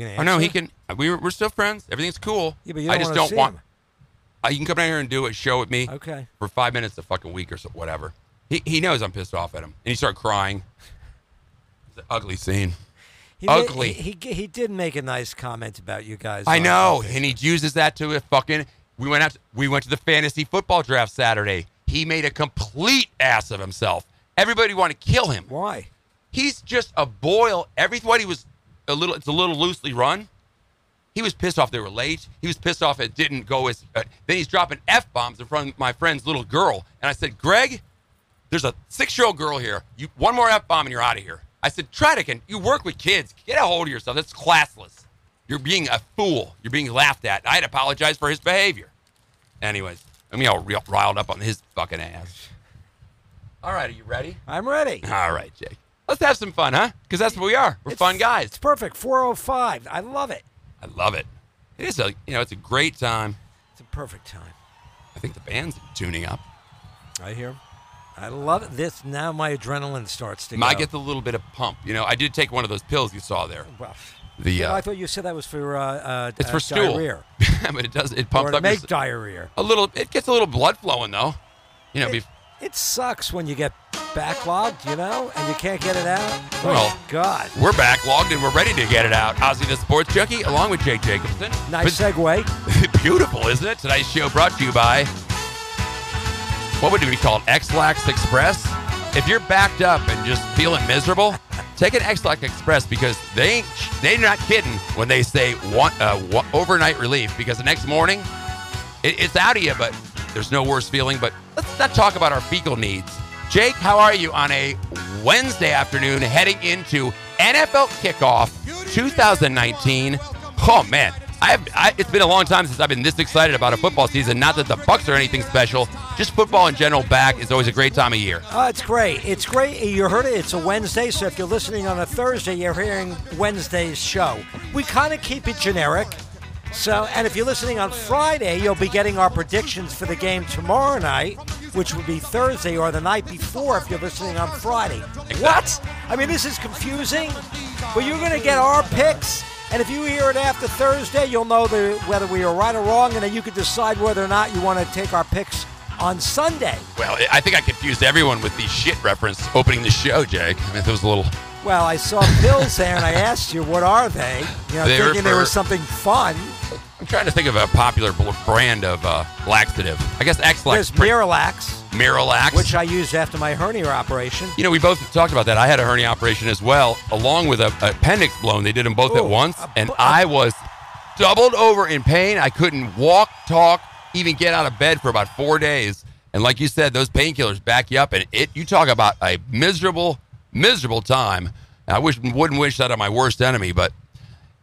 Gonna? Oh no, he can. We, we're still friends. Everything's cool. Yeah, but you I don't just don't want. him. Uh, you can come down here and do a show with me Okay. for five minutes a fucking week or so, whatever. He, he knows I'm pissed off at him, and he started crying. It's an ugly scene. He Ugly. He, he he did make a nice comment about you guys. I know, and he uses that to a fucking. We went out. We went to the fantasy football draft Saturday. He made a complete ass of himself. Everybody wanted to kill him. Why? He's just a boil. Everybody was a little. It's a little loosely run. He was pissed off they were late. He was pissed off it didn't go as. Uh, then he's dropping f bombs in front of my friend's little girl, and I said, "Greg, there's a six-year-old girl here. You one more f bomb and you're out of here." I said, "Try to can you work with kids? Get a hold of yourself. That's classless. You're being a fool. You're being laughed at. I'd apologize for his behavior." Anyways, I mean, all real riled up on his fucking ass. All right, are you ready? I'm ready. All right, Jake. Let's have some fun, huh? Because that's what we are. We're It's- fun guys. It's perfect. 405. I love it. I love it. It is a you know it's a great time. It's a perfect time. I think the band's tuning up. I hear. I love it. This now my adrenaline starts to I go. get the little bit of pump. You know, I did take one of those pills you saw there. well, The uh, I thought you said that was for uh, uh, it's uh, for stool, diarrhea. but it does it Or pumps to up your make s- diarrhea. a little. It gets a little blood flowing though. You know, It, it sucks when you get backlogged, you know, and you can't get it out. Oh, Well, God. we're backlogged and we're ready to get it out. Ozzy the Sports Junkie, along with Jake Jacobson. Nice segue. Beautiful, isn't it? Today's show brought to you by what would it be called? Ex-Lax Express. If you're backed up and just feeling miserable, take an Ex-Lax Express because they ain't they're not kidding when they say one, uh, overnight relief because the next morning it, it's out of you, but there's no worse feeling. But let's not talk about our fecal needs. Jake, how are you on a Wednesday afternoon heading into NFL kickoff 2019? Oh man, I've I, it's been a long time since I've been this excited about a football season. Not that the Bucks are anything special, just football in general. Back is always a great time of year. Oh, it's great. It's great. You heard it. It's a Wednesday, so if you're listening on a Thursday, you're hearing Wednesday's show. We kind of keep it generic. So, and if you're listening on Friday, you'll be getting our predictions for the game tomorrow night, which would be Thursday or the night before if you're listening on Friday. What? I mean, this is confusing, but you're going to get our picks. And if you hear it after Thursday, you'll know the, whether we are right or wrong, and then you can decide whether or not you want to take our picks on Sunday. Well, I think I confused everyone with the shit reference opening the show, Jake. I mean, it was a little. Well, I saw pills there, and I asked you, "What are they?" You know, thinking They were thinking there was something fun. I'm trying to think of a popular brand of uh, laxative. I guess Ex-Lax. There's Miralax, Miralax. which I used after my hernia operation. You know, we both talked about that. I had a hernia operation as well, along with a, a appendix blown. They did them both at once, a and bu- I was doubled over in pain. I couldn't walk, talk, even get out of bed for about four days. And like you said, those painkillers back you up, and it. You talk about a miserable, miserable time. I wish wouldn't wish that on my worst enemy, but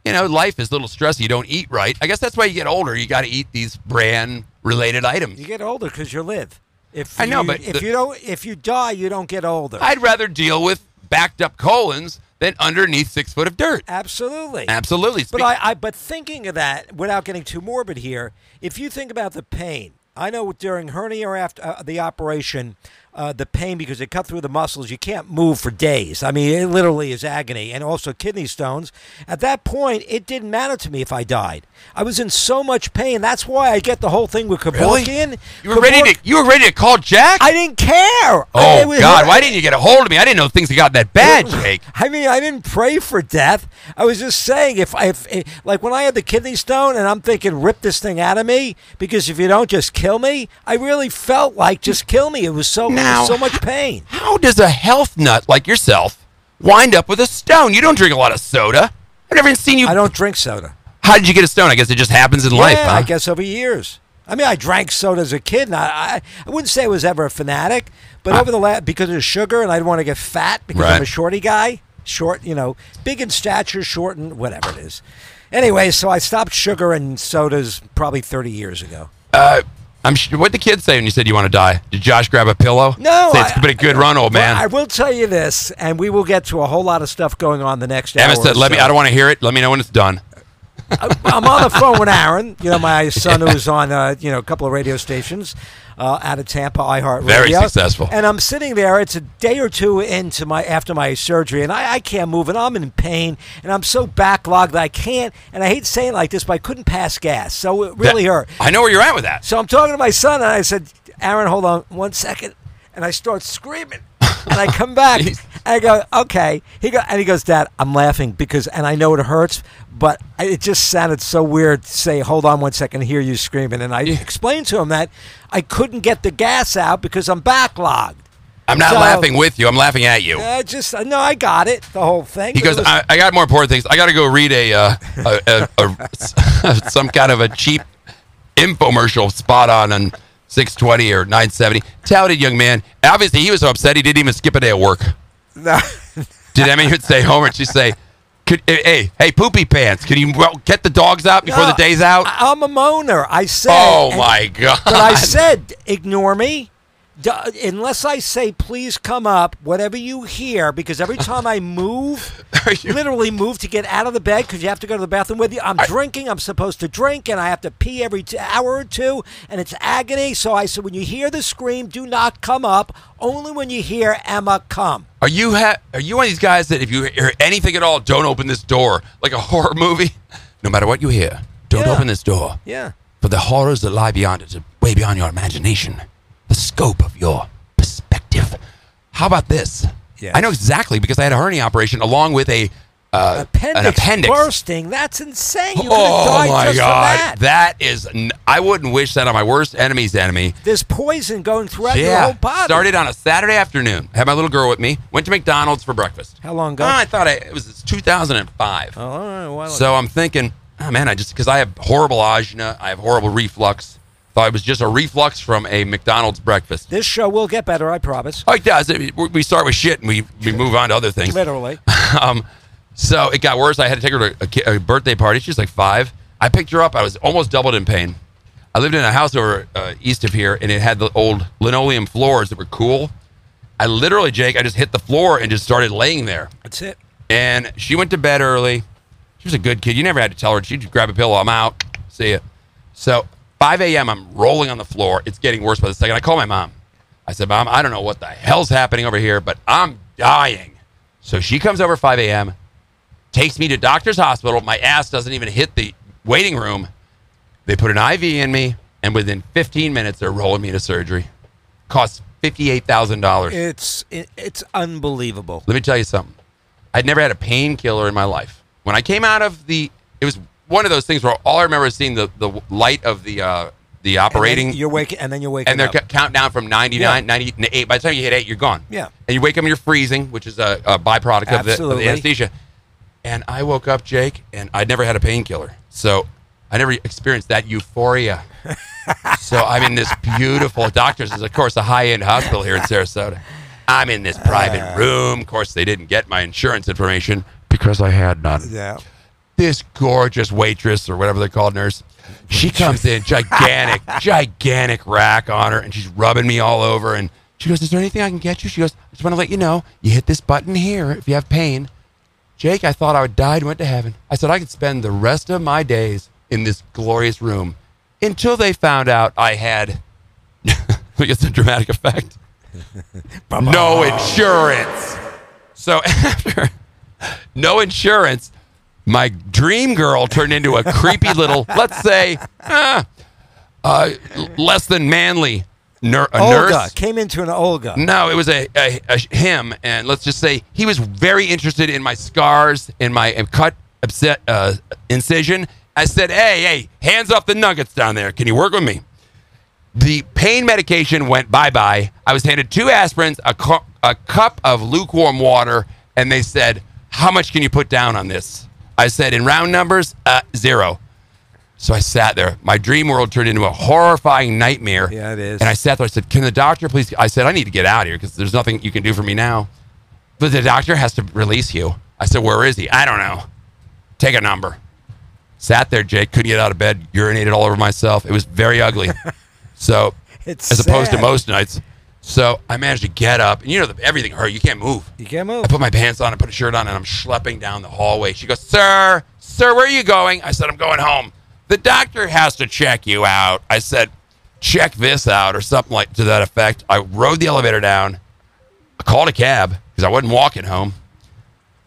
you know, life is a little stressy. You don't eat right. I guess that's why you get older. You got to eat these brand related items. You get older because you live. If I know, but if the- you don't, if you die, you don't get older. I'd rather deal with backed up colons than underneath six foot of dirt. Absolutely. Absolutely. But I, I, but thinking of that, without getting too morbid here, if you think about the pain, I know during hernia or after uh, the operation, uh, the pain because it cut through the muscles, you can't move for days. I mean, it literally is agony, and also kidney stones. At that point, it didn't matter to me if I died. I was in so much pain. That's why I get the whole thing with Kevorkian. You were ready to. You were ready to call Jack. I didn't care. oh I- was- God! Why didn't you get a hold of me? I didn't know things had got that bad, Jake. I mean, I didn't pray for death. I was just saying, if, if, if like when I had the kidney stone, and I'm thinking, rip this thing out of me, because if you don't just kill me, I really felt like just kill me. It was so, so much pain. How does a health nut like yourself wind up with a stone? You don't drink a lot of soda. I've never seen you. I don't drink soda. How did you get a stone? I guess it just happens in life, yeah, huh? I guess over years. I mean, I drank soda as a kid, and I, I, I wouldn't say I was ever a fanatic, but over the last because of sugar, and I didn't want to get fat because I'm a shorty guy, short, you know, big in stature, short, and whatever it is. Anyway, so I stopped sugar and sodas probably 30 years ago. Uh, I'm sure. What the kids say when you said you want to die? Did Josh grab a pillow? No, Say it's I- been a good run, old man. Well, I will tell you this, and we will get to a whole lot of stuff going on the next Emma hour. said, "Let me. I don't want to hear it. Let me know when it's done." I'm on the phone with Aaron, you know, my son who's on, uh, you know, a couple of radio stations. Uh, out of Tampa, iHeartRadio. Very successful. And I'm sitting there. It's a day or two into my after my surgery, and I, I can't move, and I'm in pain, and I'm so backlogged that I can't. And I hate saying it like this, but I couldn't pass gas, so it really That- hurt. I know where you're at with that. So I'm talking to my son, and I said, Aaron, hold on one second. And I start screaming. And I come back. I go, okay. He go, and he goes, Dad, I'm laughing because, and I know it hurts, but it just sounded so weird to say, hold on one second, hear you screaming. And I explained to him that I couldn't get the gas out because I'm backlogged. I'm not So- laughing with you. I'm laughing at you. I just, no, I got it, the whole thing. He goes, was- I, I got more important things. I got to go read a, uh, a, a, a some kind of a cheap infomercial spot on on 620 or 970. Talented young man. Obviously, he was so upset he didn't even skip a day of work. No. Did Emmy even stay home and she say, Could, hey, hey, poopy pants, can you well, get the dogs out before No, the day's out? I, am a moaner. I said. oh, and- my God. But I said, ignore me. Unless I say, please come up, whatever you hear, because every time I move, you- literally move to get out of the bed because you have to go to the bathroom with you. I'm drinking. I'm supposed to drink, and I have to pee every t- hour or two, and it's agony. So I said, when you hear the scream, do not come up. Only when you hear Emma come. Are you ha- are you one of these guys that if you hear anything at all, don't open this door like a horror movie? No matter what you hear, don't Yeah. open this door. Yeah. For the horrors that lie beyond it, way beyond your imagination, scope of your perspective. How about this? Yes. I know exactly because I had a hernia operation along with a uh, Appendix, an appendix. bursting. That's insane. You Oh died my god, that. is. N- I wouldn't wish that on my worst enemy's enemy. There's poison going throughout your whole body. started on a Saturday afternoon. Had my little girl with me. Went to McDonald's for breakfast. How long ago? Oh, I thought I, it was 2005. Oh, all right, while So I'm thinking, oh man, I just because I have horrible angina, I have horrible reflux. Thought it was just a reflux from a McDonald's breakfast. This show will get better, I promise. Oh, it does. It- we- start with shit and we, we move on to other things. Literally. Um, so it got worse. I had to take her to a, a birthday party. She's like five. I picked her up. I was almost doubled in pain. I lived in a house over uh, east of here, and it had the old linoleum floors that were cool. I literally, Jake, I just hit the floor and just started laying there. That's it. And she went to bed early. She was a good kid. You never had to tell her. She'd just grab a pillow. I'm out. See ya. So 5 a.m. I'm rolling on the floor. It's getting worse by the second. I call my mom. I said, Mom, I don't know what the hell's happening over here, but I'm dying. So she comes over 5 a.m., takes me to doctor's hospital. My ass doesn't even hit the waiting room. They put an IV in me, and within 15 minutes, they're rolling me to surgery. Cost $58,000. It's it, it's unbelievable. Let me tell you something. I'd never had a painkiller in my life. When I came out of the, it was one of those things where all I remember is seeing the, the light of the uh, the operating, you're waking, and then you're waking and they're up. counting down from 99, Yeah. 98. By the time you hit eight, you're gone. Yeah. And you wake up and you're freezing, which is a, a byproduct of the, of the anesthesia. And I woke up, Jake, and I'd never had a painkiller. So I never experienced that euphoria. so I'm in this beautiful doctor's, is of course a high end hospital here in Sarasota. I'm in this private room. Of course, they didn't get my insurance information because I had none yeah. This gorgeous waitress or whatever they're called, nurse. She comes in, gigantic, gigantic rack on her, and she's rubbing me all over. And she goes, "Is there anything I can get you?" She goes, "I just want to let you know, you hit this button here if you have pain." Jake, I thought I would die and went to heaven. I said I could spend the rest of my days in this glorious room until they found out I had. it's a dramatic effect. no insurance. So after no insurance, my dream girl turned into a creepy little, let's say, uh, uh, less than manly ner- a Olga nurse. came into an Olga. No, it was a, a, a him, and let's just say he was very interested in my scars, in my cut upset uh, incision. I said, "Hey, hey, hands off the nuggets down there. Can you work with me?" The pain medication went bye bye. I was handed two aspirins, a, cu- a cup of lukewarm water, and they said, "How much can you put down on this?" I said, "In round numbers, uh, zero. So I sat there. My dream world turned into a horrifying nightmare. Yeah, it is. And I sat there. I said, "Can the doctor please?" I said, "I need to get out of here because there's nothing you can do for me now." But the doctor has to release you. I said, "Where is he?" I don't know. Take a number. Sat there, Jake. Couldn't get out of bed. Urinated all over myself. It was very ugly. so, It's as opposed to most nights. So I managed to get up, and you know the, everything hurt. You can't move. You can't move. I put my pants on, I put a shirt on, and I'm schlepping down the hallway. She goes, Sir, sir, where are you going? I said, I'm going home. The doctor has to check you out. I said, check this out or something like to that effect. I rode the elevator down. I called a cab because I wasn't walking home.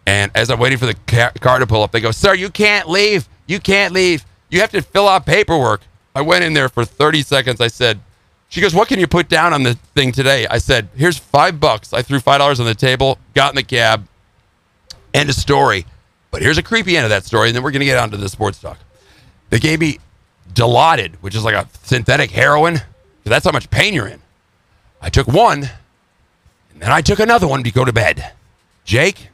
And as I'm waiting for the ca- car to pull up, they go, Sir, you can't leave. You can't leave. You have to fill out paperwork. I went in there for 30 seconds. I said, She goes, What can you put down on the thing today? I said, Here's five bucks. I threw $5 on the table, got in the cab. End of story. But here's a creepy end of that story, and then we're going to get on to the sports talk. They gave me Dilaudid, which is like a synthetic heroin. That's how much pain you're in. I took one, and then I took another one to go to bed. Jake,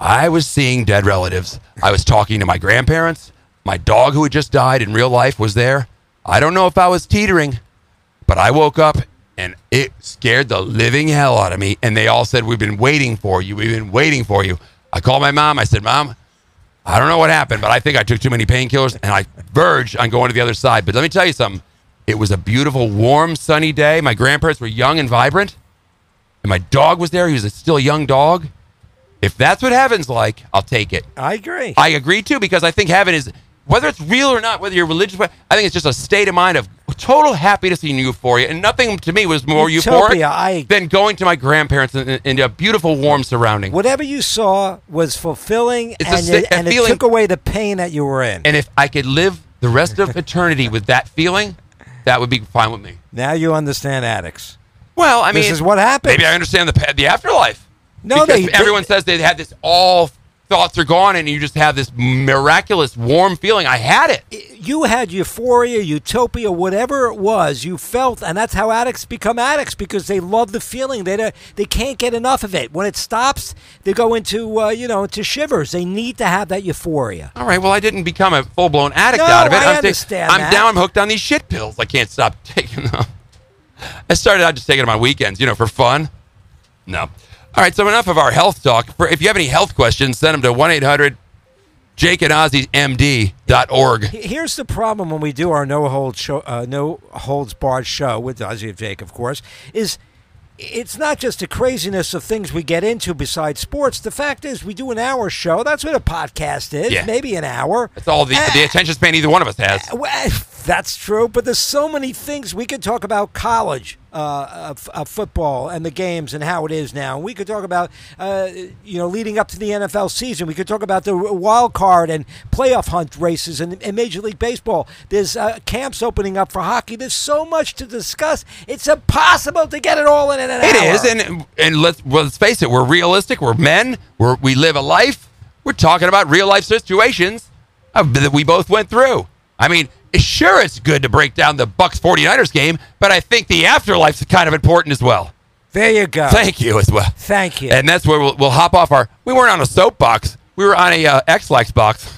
I was seeing dead relatives. I was talking to my grandparents. My dog, who had just died in real life, was there. I don't know if I was teetering, but I woke up and it scared the living hell out of me. And they all said, We've been waiting for you. We've been waiting for you. I called my mom. I said, Mom, I don't know what happened, but I think I took too many painkillers and I verged on going to the other side. But let me tell you something. It was a beautiful, warm, sunny day. My grandparents were young and vibrant, and my dog was there. He was a, still a young dog. If that's what heaven's like, I'll take it. I agree. I agree too because I think heaven is whether it's real or not, whether you're religious. I think it's just a state of mind of total happiness and euphoria, and nothing to me was more Utopia, euphoric I- than going to my grandparents in, in a beautiful, warm surrounding. Whatever you saw was fulfilling, It's a and, sta- it, a and it feeling- took away the pain that you were in. And if I could live the rest of eternity with that feeling, that would be fine with me. now you understand addicts. Well, I mean, This is what happens. Maybe I understand the pa- the afterlife. No, Because they- everyone says they had this all thoughts are gone, and you just have this miraculous warm feeling. I had it. You had euphoria, utopia, whatever it was, you felt, and that's how addicts become addicts because they love the feeling. They they can't get enough of it. When it stops, they go into uh, you know into shivers. They need to have that euphoria. All right. Well, I didn't become a full blown addict No, out of it. I I'm, understand I'm that. now I'm hooked on these shit pills. I can't stop taking them. I started out just taking them on weekends, you know, for fun. No. All right. So enough of our health talk. For if you have any health questions, send them to one eight hundred Jake and Ozzy MD.org. Here's the problem when we do our no holds show, uh, no holds barred show with Ozzy and Jake, of course, is it's not just the craziness of things we get into besides sports. The fact is, we do an hour show. That's what a podcast is. Yeah. Maybe an hour. That's all the, Ah, the attention span either one of us has. well, that's true, but there's so many things we could talk about college uh, of, of football and the games and how it is now. We could talk about uh, you know leading up to the NFL season. We could talk about the wild card and playoff hunt races and, and Major League Baseball. There's uh, camps opening up for hockey. There's so much to discuss. It's impossible to get it all in an hour. It is, and and let's well, let's face it. We're realistic. We're men. We're, we live a life. We're talking about real life situations that we both went through. I mean, sure, it's good to break down the Bucks 49ers game, but I think the afterlife's kind of important as well. there you go. Thank you as well. Thank you. And that's where we'll, we'll hop off our. We weren't on a soapbox. We were on a uh, Ex-Lax box.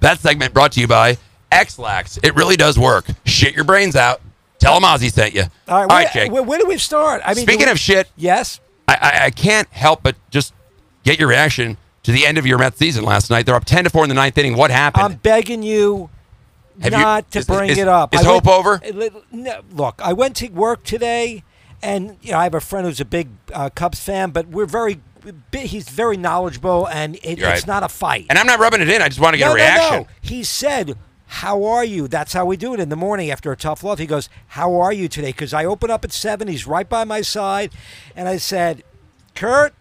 that segment brought to you by Ex-Lax. It really does work. Shit your brains out. Tell them Ozzy sent you. all right, All where, right, Jake. Where, where do we start? I mean, Speaking we- of shit, yes. I, I, I can't help but just get your reaction to the end of your Mets season last night. They're up ten to four in the ninth inning. What happened? I'm begging you Have you- not to is- bring is- it up. is I hope went- over? No, look, I went to work today, and you know I have a friend who's a big uh, Cubs fan, but we're very. He's very knowledgeable, and it, it's right. not a fight. and I'm not rubbing it in. I just want to get no, a reaction. No, no. He said, "How are you?" That's how we do it in the morning after a tough loss. He goes, "How are you today?" Because I open up at seven. He's right by my side, and I said, "Kurt,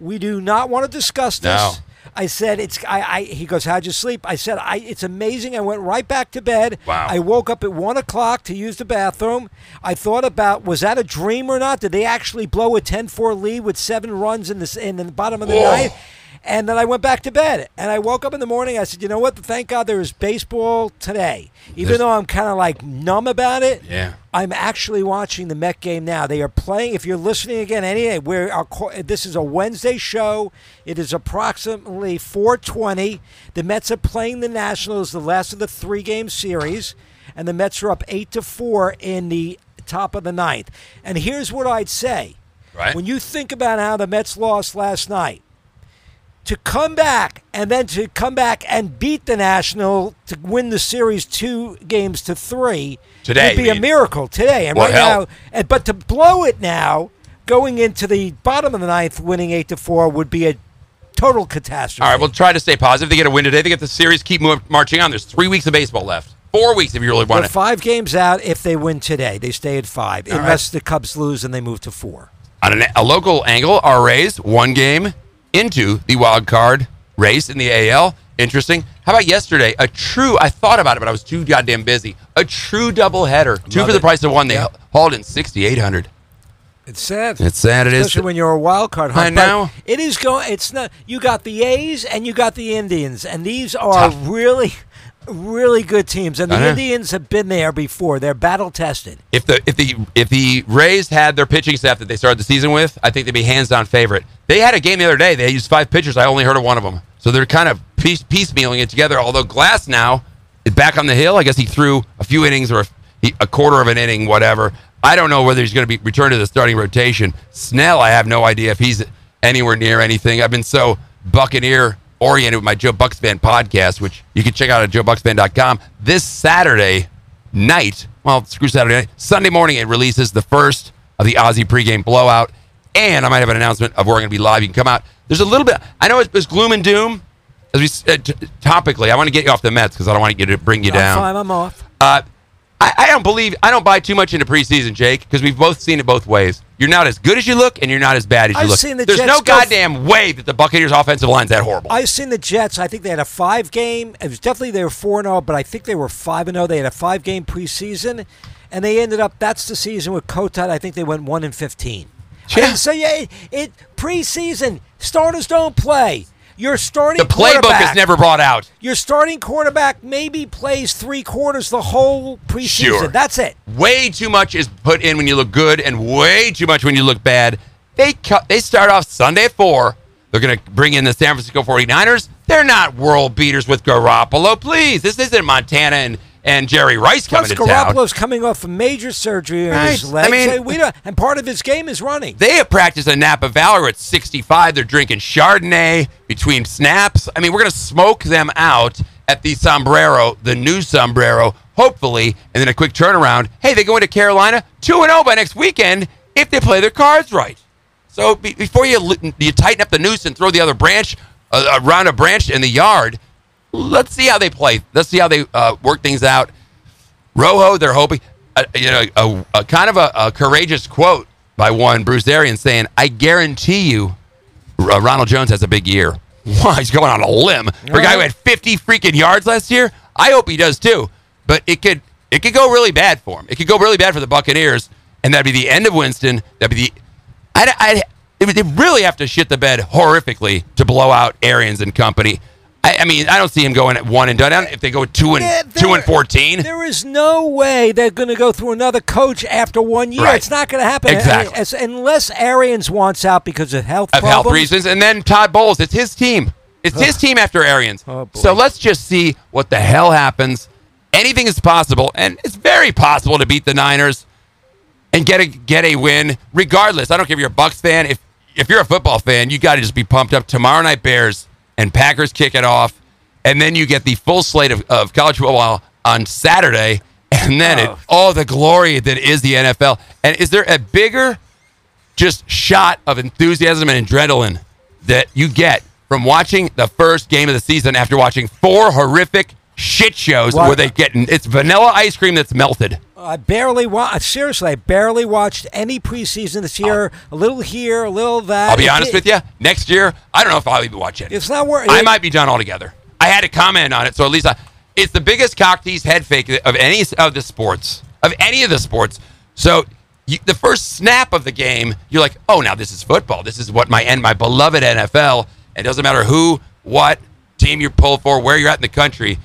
we do not want to discuss this." No. I said it's. I, I. He goes, "How'd you sleep?" I said, "I." It's amazing. I went right back to bed. Wow. I woke up at one o'clock to use the bathroom. I thought about was that a dream or not? Did they actually blow a 10-4 lead with seven runs in the in the bottom of the Whoa. ninth? And then I went back to bed. And I woke up in the morning. I said, you know what? Thank God there is baseball today. Even There's- though I'm kind of like numb about it, Yeah. I'm actually watching the Met game now. They are playing. If you're listening again, anyway, we're our, this is a Wednesday show. It is approximately 4:20. The Mets are playing the Nationals, the last of the three-game series, and the Mets are up eight to four in the top of the ninth. And here's what I'd say: Right. when you think about how the Mets lost last night, to come back and then to come back and beat the National to win the series two games to three Today, would be a miracle today. And Well, right hell. now, and, but to blow it now, going into the bottom of the ninth, winning eight to four would be a total catastrophe. All right, we'll try to stay positive. They get a win today. They get the series, keep marching on. There's three weeks of baseball left. four weeks if you really want They're to. five games out if they win today. They stay at five, All unless the Cubs lose and they move to four. On an, a local angle, our Rays one game into the wild card race in the AL. Interesting. How about yesterday? A true. I thought about it, but I was too goddamn busy. A true doubleheader. Two Love for the it. price of one. They Yep. hauled in sixty eight hundred. It's sad. It's sad. It is. Especially when you're a wild card hunt. I But know. It is going. It's not. You got the A's and you got the Indians, and these are Tough. really, really good teams. And the know. Indians have been there before. They're battle tested. If the if the if the Rays had their pitching staff that they started the season with, I think they'd be hands down favorite. They had a game the other day. They used five pitchers. I only heard of one of them. So they're kind of piece, piecemealing it together. Although Glasnow is back on the hill. I guess he threw a few innings or a, a quarter of an inning, whatever. I don't know whether he's going to be returned to the starting rotation. Snell, I have no idea if he's anywhere near anything. I've been so Buccaneer oriented with my Joe Bucks fan podcast, which you can check out at joebucsfan.com. This Saturday night, well, screw Saturday night, Sunday morning, it releases the first of the Ozzy pregame blowout. And I might have an announcement of where we're going to be live. You can come out. There's a little bit, I know it's, it's gloom and doom. As we said, t- topically, I want to get you off the Mets because I don't want to bring you I'm down. fine. I'm off. Uh, I, I don't believe I don't buy too much into preseason, Jake, because we've both seen it both ways. You're not as good as you look, and you're not as bad as you I've look. seen the There's Jets no go- goddamn way that the Buccaneers' offensive line's that horrible. I've seen the Jets. I think they had a five game. It was definitely they were four and zero, but I think they were five and zero. They had a five game preseason, and they ended up. That's the season with Kotite. I think they went one and fifteen. Yeah. And so yeah, it, it preseason starters don't play. Your starting the playbook quarterback- is never brought out. Your starting quarterback maybe plays three quarters the whole preseason. Sure. That's it. Way too much is put in when you look good, and way too much when you look bad. They cut. They start off Sunday at four. They're going to bring in the San Francisco 49ers. They're not world beaters with Garoppolo. Please, this isn't Montana and, and Jerry Rice coming Plus, to town. Garoppolo's coming off a major surgery on his Right. I mean- we don't, and part of his game is running. They have practiced in Napa Valley at 65. They're drinking Chardonnay between snaps. I mean, we're going to smoke them out at the Sombrero, the new Sombrero, hopefully, and then a quick turnaround. Hey, they go into Carolina 2 0 by next weekend if they play their cards right. So be, before you you tighten up the noose and throw the other branch uh, around a branch in the yard, let's see how they play. Let's see how they uh, work things out. Rojo, they're hoping, uh, you know, a, a kind of a, a courageous quote by one Bruce Arians saying, "I guarantee you, uh, Ronald Jones has a big year." Wow, he's going on a limb for a guy who had 50 freaking yards last year. I hope he does too, but it could it could go really bad for him. It could go really bad for the Buccaneers, and that'd be the end of Winston. That'd be the I'd, I'd, they would- they really have to shit the bed horrifically to blow out Arians and company. I, I mean, I don't see him going at one and done. If they go two and Yeah, two and fourteen, There is no way they're going to go through another coach after one year. Right. It's not going to happen. Exactly. As- unless Arians wants out because of health of health reasons, and then Todd Bowles. It's his team. It's his team after Arians. Oh, so let's just see what the hell happens. Anything is possible, and it's very possible to beat the Niners and get a get a win. Regardless, I don't care if you're a Bucks fan. If if you're a football fan, you got to just be pumped up. Tomorrow night, Bears and Packers kick it off, and then you get the full slate of, of college football on Saturday, and then Oh. it all the glory that is the NFL. And is there a bigger just shot of enthusiasm and adrenaline that you get from watching the first game of the season after watching four horrific shit shows What? where they get it's vanilla ice cream that's melted. I barely watched. Seriously, I barely watched any preseason this year. a little here, a little that. I'll be It- honest with you. Next year, I don't know if I'll even watch it. It's not worth. I might be done altogether. I had to comment on it, so at least I, it's the biggest cock tease head fake of any of the sports, of any of the sports. So you, the first snap of the game, you're like, oh, now this is football. This is what my and my beloved NFL. It doesn't matter who, what team you pull for, where you're at in the country.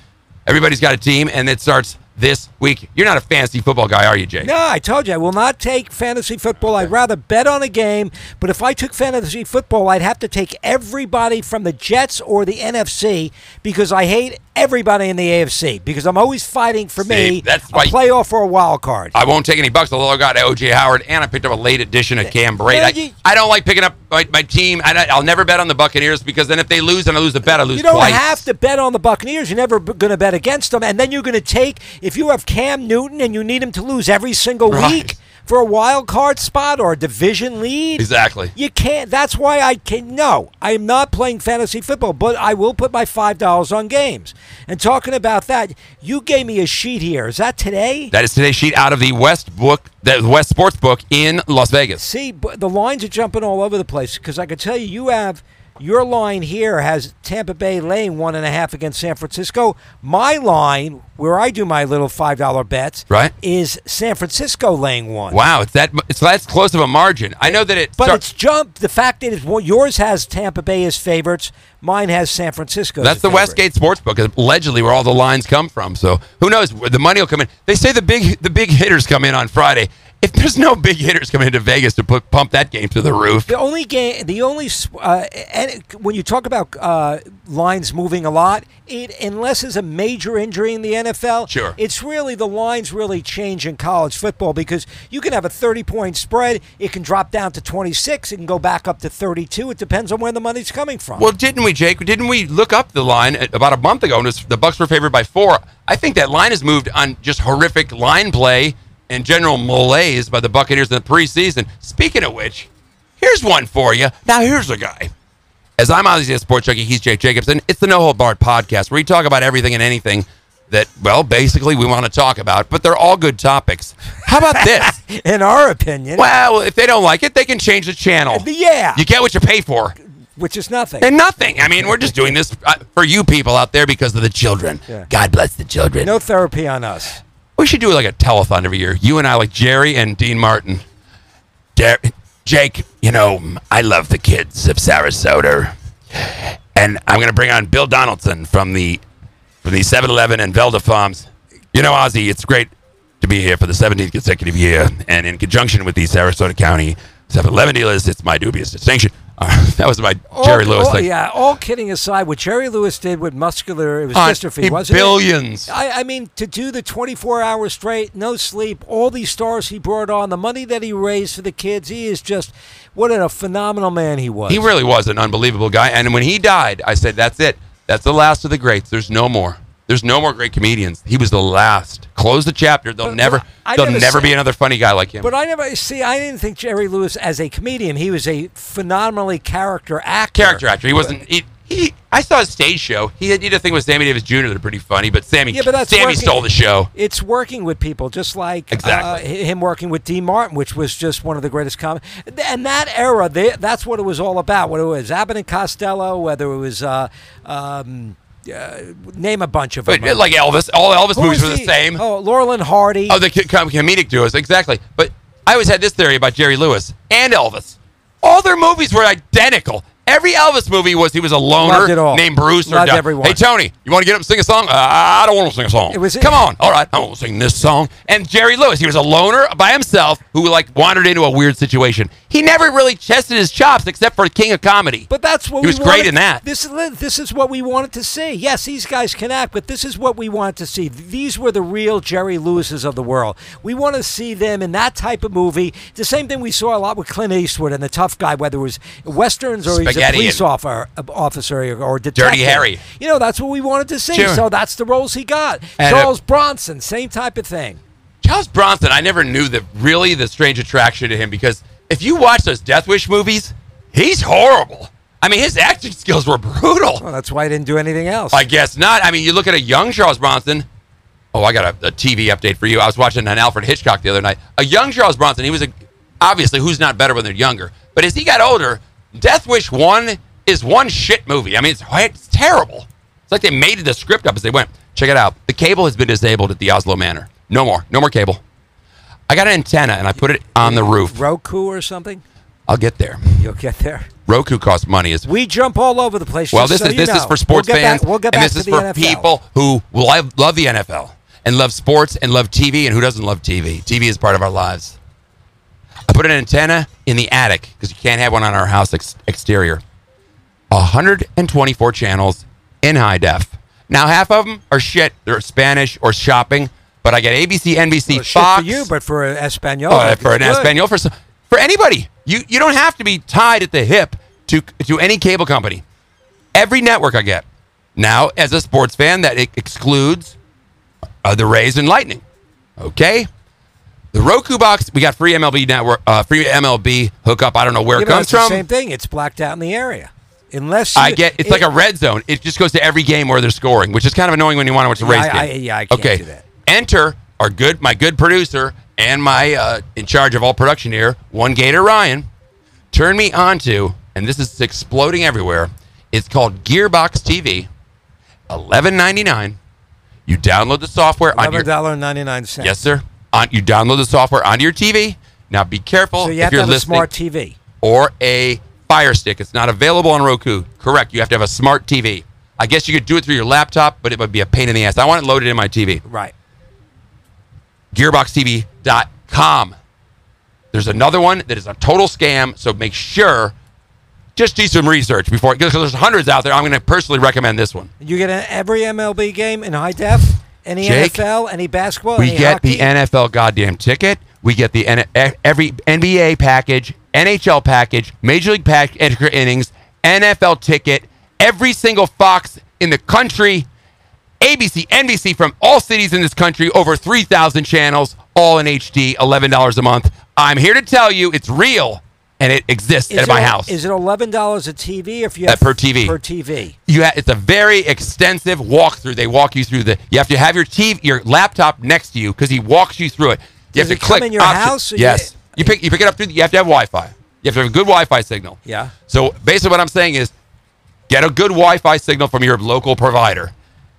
Everybody's got a team, and it starts this week. You're not a fantasy football guy, are you, Jay? No, I told you I will not take fantasy football. I'd rather bet on a game. But if I took fantasy football, I'd have to take everybody from the Jets or the NFC because I hate everybody in the AFC because I'm always fighting for See, me that's a playoff or a wild card. I won't take any bucks, although I got OJ Howard and I picked up a late edition of Cam Brate. Yeah, I, you- I don't like picking up my, my team. I, I'll never bet on the Buccaneers because then if they lose and I lose the bet, I lose You don't twice. have to bet on the Buccaneers. You're never going to bet against them. And then you're going to take, if you have Cam Newton and you need him to lose every single Right. week, for a wild card spot or a division lead. Exactly. You can't. That's why I can. No, I am not playing fantasy football, but I will put my five dollars on games. And talking about that, you gave me a sheet here. Is that today? That is today's sheet out of the West book, the West Sports Book in Las Vegas. See, the lines are jumping all over the place because I can tell you, you have your line here has Tampa Bay laying one and a half against San Francisco. My line, where I do my little five dollar bets, Right. is San Francisco laying one. Wow, it's that it's that's close of a margin. I know that it. But start- it's jumped. The fact that it's well, yours has Tampa Bay as favorites. Mine has San Francisco. That's the favorite. Westgate Sportsbook, allegedly where all the lines come from. So who knows? The money will come in. They say the big the big hitters come in on Friday. If there's no big hitters coming into Vegas to put pump that game to the roof, The only game, the only, uh, and when you talk about uh, lines moving a lot, it unless there's a major injury in the NFL, Sure. it's really the lines really change in college football because you can have a 30 point spread, it can drop down to 26, it can go back up to 32. It depends on where the money's coming from. well, didn't we, Jake? Didn't we look up the line about a month ago? And it was, the Bucks were favored by four. I think that line has moved on just horrific line play and general malaise by the Buccaneers in the preseason. Speaking of which, here's one for you. Now here's a guy. As I'm obviously a sports junkie, he's Jake Jacobson. It's the No Hold Barred podcast where we talk about everything and anything that, well, basically we want to talk about, but they're all good topics. How about this? in our opinion, well, if they don't like it, they can change the channel. yeah, You get what you pay for. which is nothing. And nothing. I mean, we're just doing this uh, for you people out there because of the children. Yeah. God bless the children. no therapy on us. We should do like a telethon every year. You and I, like Jerry and Dean Martin. Dar- Jake, you know, I love the kids of Sarasota. And I'm going to bring on Bill Donaldson from the from the 7-Eleven and Velda Farms. You know, Ozzy, it's great to be here for the 17th consecutive year. And in conjunction with the Sarasota County 7-Eleven dealers, it's my dubious distinction. Uh, that was my Jerry all, Lewis all- thing. Yeah, all kidding aside, what Jerry Lewis did with muscular it was On dystrophy, a wasn't it? billions. I, I mean, to do the 24 hours straight, no sleep, all these stars he brought on, the money that he raised for the kids, he is just what a phenomenal man he was. He really was an unbelievable guy. And when he died, I said, "That's it. That's the last of the greats. There's no more. There's no more great comedians. He was the last. Close the chapter. They'll But- never, but I there'll never never be another funny guy like him." But I never see. I didn't think Jerry Lewis as a comedian. He was a phenomenally character actor. Character actor. He wasn't. He, he. I saw his stage show. He did a thing with Sammy Davis Jr. that are pretty funny. But Sammy, Yeah, but that's Sammy working. stole the show. It's working with people, just like Exactly. uh, him working with Dean Martin, which was just one of the greatest comics. And that era, they, that's what it was all about. What it was, Abbott and Costello, whether it was, uh, um, uh, name a bunch of them. But, like Elvis, all Elvis Who movies were the he? same. Oh, Laurel and Hardy. Oh, the co- com- comedic duos, exactly. But I always had this theory about Jerry Lewis and Elvis. All their movies were identical. Every Elvis movie was he was a loner Loved it all. named Bruce or Loved Doc- everyone. Hey Tony, you want to get up and sing a song? Uh, I don't want to sing a song. It was- Come on, all right, I won't sing this song. And Jerry Lewis, he was a loner by himself who like wandered into a weird situation. He never really chested his chops except for King of Comedy. But that's what He we was great wanted- in that. This is this is what we wanted to see. Yes, these guys can act, but this is what we wanted to see. These were the real Jerry Lewises of the world. We want to see them in that type of movie. The same thing we saw a lot with Clint Eastwood and the tough guy, whether it was westerns or he's a police officer, officer or detective. Dirty Harry. You know, that's what we wanted to see. Sure. So that's the roles he got. And, uh, Charles Bronson, same type of thing. Charles Bronson, I never knew the really the strange attraction to him because if you watch those Death Wish movies, he's horrible. I mean, his acting skills were brutal. Well, that's why I didn't do anything else. I guess not. I mean, you look at a young Charles Bronson. Oh, I got a, a TV update for you. I was watching an Alfred Hitchcock the other night. A young Charles Bronson. He was a obviously who's not better when they're younger. But as he got older, Death Wish One is one shit movie. I mean, it's it's terrible. It's like they made the script up as they went. Check it out. The cable has been disabled at the Oslo Manor. No more. No more cable. I got an antenna and I put it on the roof. Roku or something. I'll get there. You'll get there. Roku costs money. Is We jump all over the place. well, this so is this is for sports we'll get fans, Back, we'll get and this to is the for NFL. people who love, love the NFL and love sports and love TV, and who doesn't love TV? TV is part of our lives. I put an antenna in the attic because you can't have one on our house ex- exterior. 124 channels in high def. Now half of them are shit. They're Spanish or shopping, but I get ABC, NBC, Well, Fox. for you, but for Espanol, Oh, for an Espanol, for for anybody. You you don't have to be tied at the hip to to any cable company. Every network I get now, as a sports fan, that excludes uh, the Rays and Lightning. Okay, The Roku box, we got free MLB network, uh, free MLB hookup. I don't know where You it comes it's the from. same thing. It's blacked out in the area. Unless you, I get it's it- like a red zone. It just goes to every game where they're scoring, which is kind of annoying when you want to watch Yeah, race I- game. I- yeah, I can't okay. do that. Enter our good, my good producer and my uh, in charge of all production here, one Gator Ryan. Turn me on to, and this is exploding everywhere. It's called Gearbox TV, eleven ninety nine. You download the software on eleven your dollar ninety nine cents. yes, sir. On you download the software onto your TV. Now be careful So you if have to you're have a listening smart TV. or a Fire Stick. It's not available on Roku. Correct. You have to have a smart TV. I guess you could do it through your laptop, but it would be a pain in the ass. I want it loaded in my TV. Right. GearboxTV.com. There's another one that is a total scam, so make sure just do some research before because there's hundreds out there. I'm going to personally recommend this one. You get every MLB game in high def. Any Jake, NFL, any basketball, We any get hockey? the NFL goddamn ticket. We get the N- every NBA package, NHL package, Major League pack extra innings, NFL ticket, every single Fox in the country, ABC, NBC from all cities in this country, over 3,000 channels, all in HD, $11 a month. I'm here to tell you it's real and it exists Is at it my house. Is it eleven dollars a TV? If you Uh, have per TV. Per TV. you ha- it's a very extensive walkthrough. They walk you through the. You have to have your TV, your laptop next to you because he walks you through it. You Does have to come click in your option- house or you- Yes, you, pick you pick it up through. You have to have Wi-Fi. You have to have a good Wi-Fi signal. Yeah. So basically, what I'm saying is, get a good Wi-Fi signal from your local provider,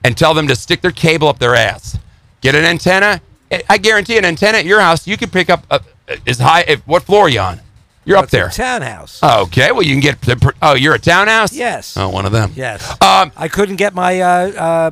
and tell them to stick their cable up their ass. Get an antenna. I- guarantee an antenna at your house you can pick up uh, as high. If, what floor are you on? You're up It's a there. townhouse. Okay, well you can get. The, oh, you're a townhouse. Yes. Oh, one of them. yes. Um, I couldn't get my uh, uh,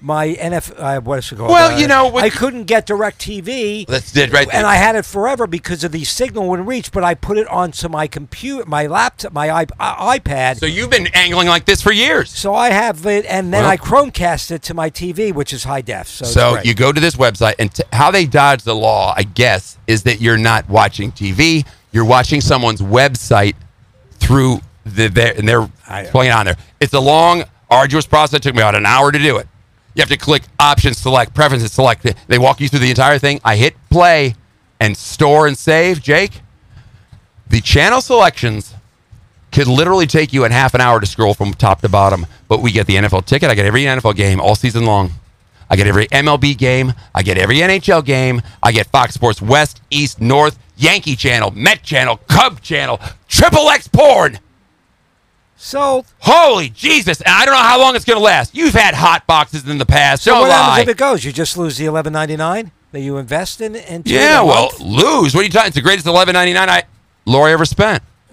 my NF. Uh, what is it called? Well, Uh, you know, with- I couldn't get DirecTV. That's it right there. And I had it forever because of the signal wouldn't reach. But I put it onto my computer, my laptop, my iP- uh, iPad. So you've been angling like this for years. So I have it, and then Well- I Chromecast it to my TV, which is high def. So, So you go to this website, and t- how they dodge the law, I guess, is that you're not watching TV. You're watching someone's website through the their, and they're playing on there. It's a long, arduous process. It took me about an hour to do it. You have to click options, select preferences, select. They walk you through the entire thing. I hit play and store and save. Jake, the channel selections could literally take you in half an hour to scroll from top to bottom. But we get the NFL ticket. I get every NFL game all season long. I get every MLB game. I get every NHL game. I get Fox Sports West, East, North, Yankee Channel, Met Channel, Cub Channel, Triple X Porn. so Holy Jesus! And I don't know how long it's going to last. You've had hot boxes in the past. so Don't what lie. happens if it goes? You just lose the eleven ninety nine that you invest in into yeah, well, month? lose. What are you talking? It's the greatest eleven ninety nine I Lori ever spent.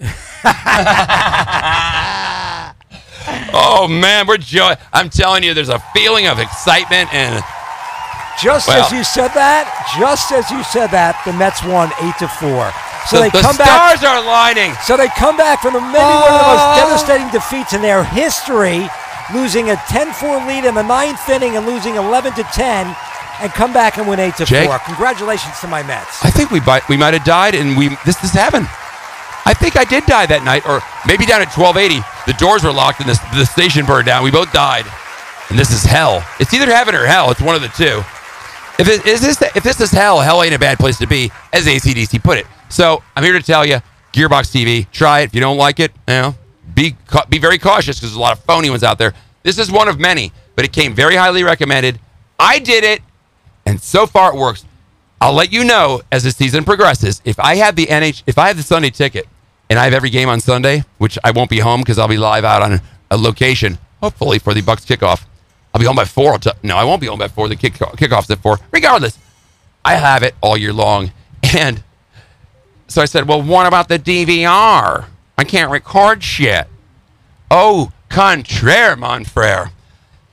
oh man, we're joy. I'm telling you, there's a feeling of excitement and Just as you said that, just as you said that, the Mets won eight to four. So the, they the come back. stars are aligning. So they come back from the, maybe one of the most Oh. devastating defeats in their history, losing a 10-4 lead in the ninth inning and losing 11 to 10, and come back and win eight to Jake? four. Congratulations to my Mets. I think we might we might have died, and we this this happened. I think I did die that night, or maybe down at 1280. The doors were locked and the, the station burned down. We both died, and this is hell. It's either heaven or hell. It's one of the two. If it, is this if this is hell, hell ain't a bad place to be, as AC/DC put it. So I'm here to tell you, Gearbox TV, try it. If you don't like it, you know, be be very cautious because there's a lot of phony ones out there. This is one of many, but it came very highly recommended. I did it, and so far it works. I'll let you know as the season progresses. If I have the NH, if I have the Sunday ticket, and I have every game on Sunday, which I won't be home because I'll be live out on a location, hopefully for the Bucks kickoff. I'll be home by four. I'll t- no, I won't be home by four. The kick kickoff's at four. Regardless, I have it all year long, and so I said, "Well, what about the DVR? I can't record shit." Oh, contraire, mon frere.